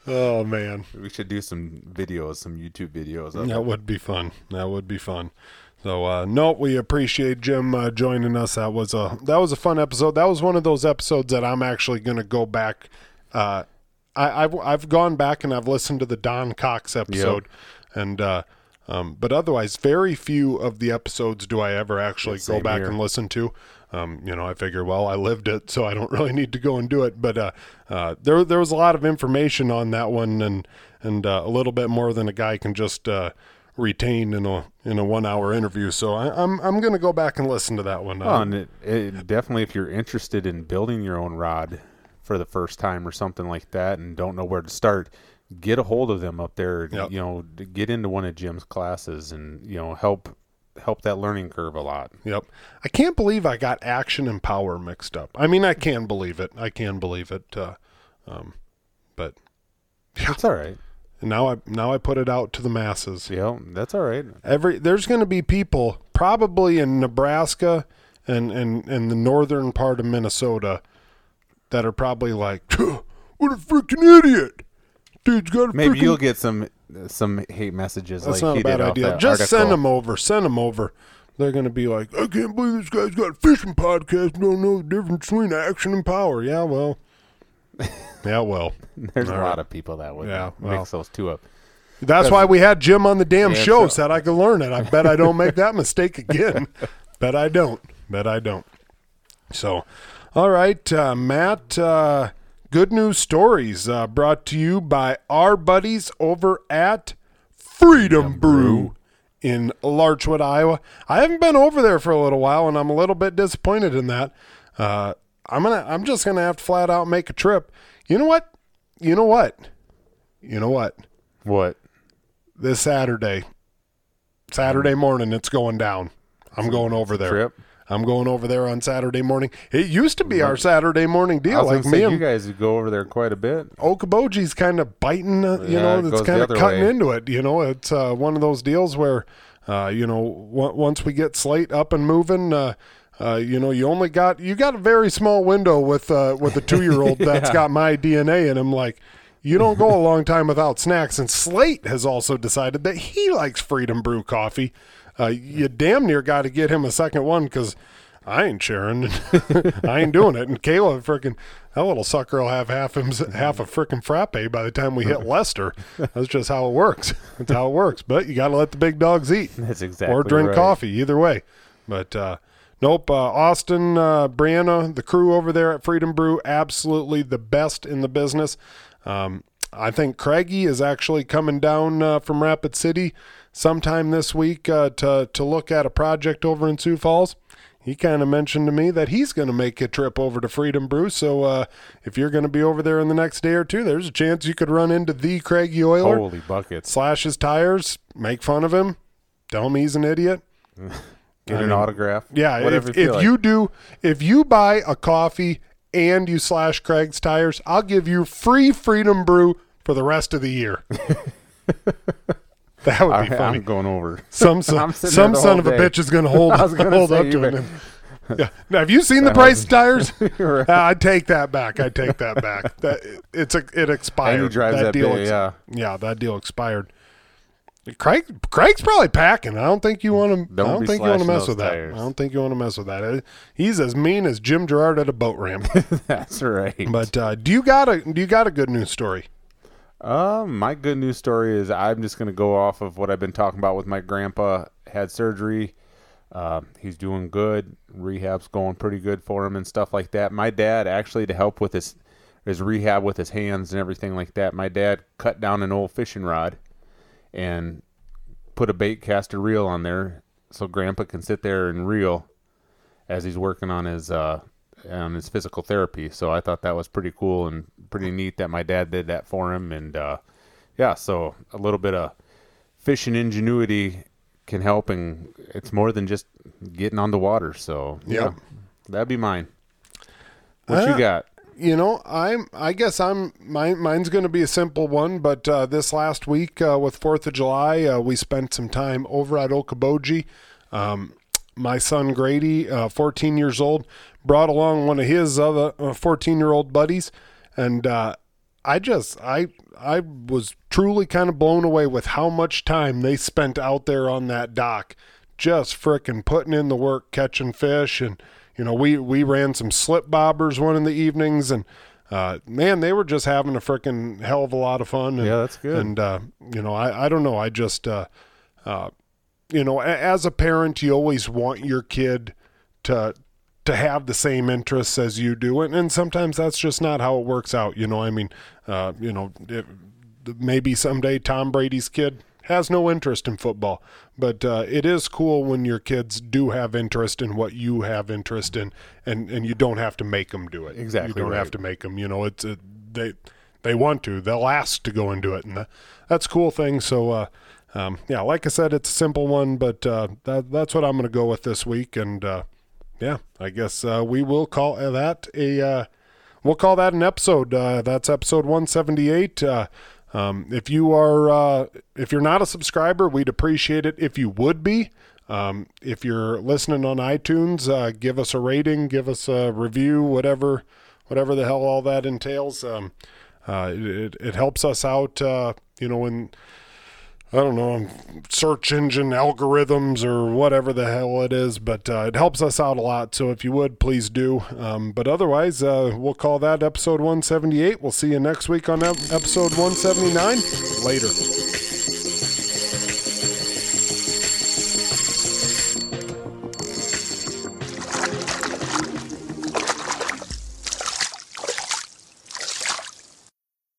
Oh man, We should do some videos, some YouTube videos that it. would be fun. That would be fun. So uh, no, we appreciate Jim uh, joining us. That was a that was a fun episode. That was one of those episodes that I'm actually going to go back. Uh, I, I've I've gone back and I've listened to the Don Cox episode, and uh, um, but otherwise, very few of the episodes do I ever actually go back here. and listen to. Um, you know, I figure, well, I lived it, so I don't really need to go and do it. But uh, uh, there there was a lot of information on that one, and and uh, a little bit more than a guy can just uh, retain in a in a one hour interview. So I, I'm I'm going to go back and listen to that one. Well, Uh, and it, it, definitely, if you're interested in building your own rod for the first time or something like that, and don't know where to start, get a hold of them up there. Yep. You know, get into one of Jim's classes, and you know, help help that learning curve a lot. Yep. I can't believe I got action and power mixed up. I mean, I can believe it. I can believe it. Uh, um, but It's all right. now I now I put it out to the masses. Yeah, that's all right. Every there's going to be people probably in Nebraska and and and the northern part of Minnesota that are probably like, "What a freaking idiot! Dude's got a Maybe freaking you'll get some some hate messages That's like not he a bad idea. Just article. send them over. Send them over. They're going to be like, I can't believe this guy's got a fishing podcast. Don't know the difference between action and power. Yeah, well. yeah, well. There's All a right. lot of people that would Yeah, well. mix those two up. That's why we had Jim on the damn Yeah, show, so- said I could learn it. I bet I don't make that mistake again. bet I don't. Bet I don't. So, all right, uh, Matt, uh, good news stories uh, brought to you by our buddies over at Freedom Brew in Larchwood, Iowa. I haven't been over there for a little while, and I'm a little bit disappointed in that. Uh, I'm gonna, I'm just gonna have to flat out make a trip. You know what? You know what? You know what? What? this Saturday. Saturday morning, it's going down. I'm going over there. Trip? I'm going over there on Saturday morning. It used to be our Saturday morning deal. Like me and you guys go over there quite a bit. Okoboji's kind of biting, uh, you Yeah, know, it that's kind of cutting way. into it. You know, it's uh, one of those deals where, uh, you know, w- once we get Slate up and moving, uh, uh, you know, you only got you got a very small window with uh, with a two year old that's Yeah. got my DNA in him. Like, you don't go a long time without snacks. And Slate has also decided that he likes Freedom Brew coffee. Uh, you damn near got to get him a second one because I ain't sharing. I ain't doing it. And Kayla, freaking, that little sucker will have half him, half a freaking frappe by the time we hit Lester. That's just how it works. That's how it works. But you got to let the big dogs eat. That's exactly Or drink right. coffee, either way. But uh, nope, uh, Austin, uh, Brianna, the crew over there at Freedom Brew, absolutely the best in the business. Um, I think Craigie is actually coming down uh, from Rapid City sometime this week uh, to to look at a project over in Sioux Falls. He kind of mentioned to me that he's going to make a trip over to Freedom Brew. So uh, if you're going to be over there in the next day or two, there's a chance you could run into the Craigie Oiler Holy buckets! slash his tires, make fun of him, tell him he's an idiot. Get I an mean, autograph. Yeah, whatever if, you if like. you do, if you buy a coffee and you slash Craig's tires, I'll give you free Freedom Brew for the rest of the year. that would All be right, funny. I'm going over. Some son, some son of a bitch is going to hold gonna hold up to it. Yeah. Now, have you seen the price of tires? Right. Uh, I take that back. I take that back. That it's a, it expired. Drives that deal. big, yeah. yeah, that deal expired. Craig, Craig's probably packing. I don't think you want to. I Don't don't think you want to mess with that. I don't think you want to mess with that. Uh, He's as mean as Jim Girard at a boat ramp. That's right. but uh, do you got a do you got a good news story? Um, my good news story is I'm just going to go off of what I've been talking about with my grandpa. Had surgery. Uh, he's doing good. Rehab's going pretty good for him and stuff like that. My dad actually to help with his his rehab with his hands and everything like that. My dad cut down an old fishing rod and put a bait caster reel on there so grandpa can sit there and reel as he's working on his uh on his physical therapy. So I thought that was pretty cool and pretty neat that my dad did that for him and uh yeah, so a little bit of fishing ingenuity can help and it's more than just getting on the water. So yeah, that'd be mine. What Uh, you got? You know, I'm. I guess I'm. Mine, mine's going to be a simple one. But uh, this last week uh, with Fourth of July, uh, we spent some time over at Okoboji. Um, my son Grady, uh, 14 years old, brought along one of his other 14 year old buddies, and uh, I just I I was truly kind of blown away with how much time they spent out there on that dock, just frickin' putting in the work, catching fish, and you know we we ran some slip bobbers one in the evenings, and uh, man, they were just having a frickin' hell of a lot of fun. And, Yeah, that's good. And uh, you know, I I don't know, I just uh, uh, you know, a- as a parent, you always want your kid to to have the same interests as you do, and, and sometimes that's just not how it works out. You know, I mean, uh, you know, it, maybe someday Tom Brady's kid has no interest in football, but uh, it is cool when your kids do have interest in what you have interest in, and and you don't have to make them do it. Exactly you don't right. have to make them. You know, it's they they want to, they'll ask to go and do it, and that, that's a cool thing. So. uh um, yeah, like I said, it's a simple one, but uh, that, that's what I'm going to go with this week. And uh, yeah, I guess uh, we will call that a uh, we'll call that an episode. Uh, that's episode 178. Uh, um, if you are uh, if you're not a subscriber, we'd appreciate it if you would be. Um, if you're listening on iTunes, uh, give us a rating, give us a review, whatever whatever the hell all that entails. Um, uh, it, it, helps us out, uh, you know, when I don't know, search engine algorithms or whatever the hell it is, but uh, it helps us out a lot. So if you would, please do. Um, but otherwise, uh, we'll call that episode 178. We'll see you next week on episode 179. Later.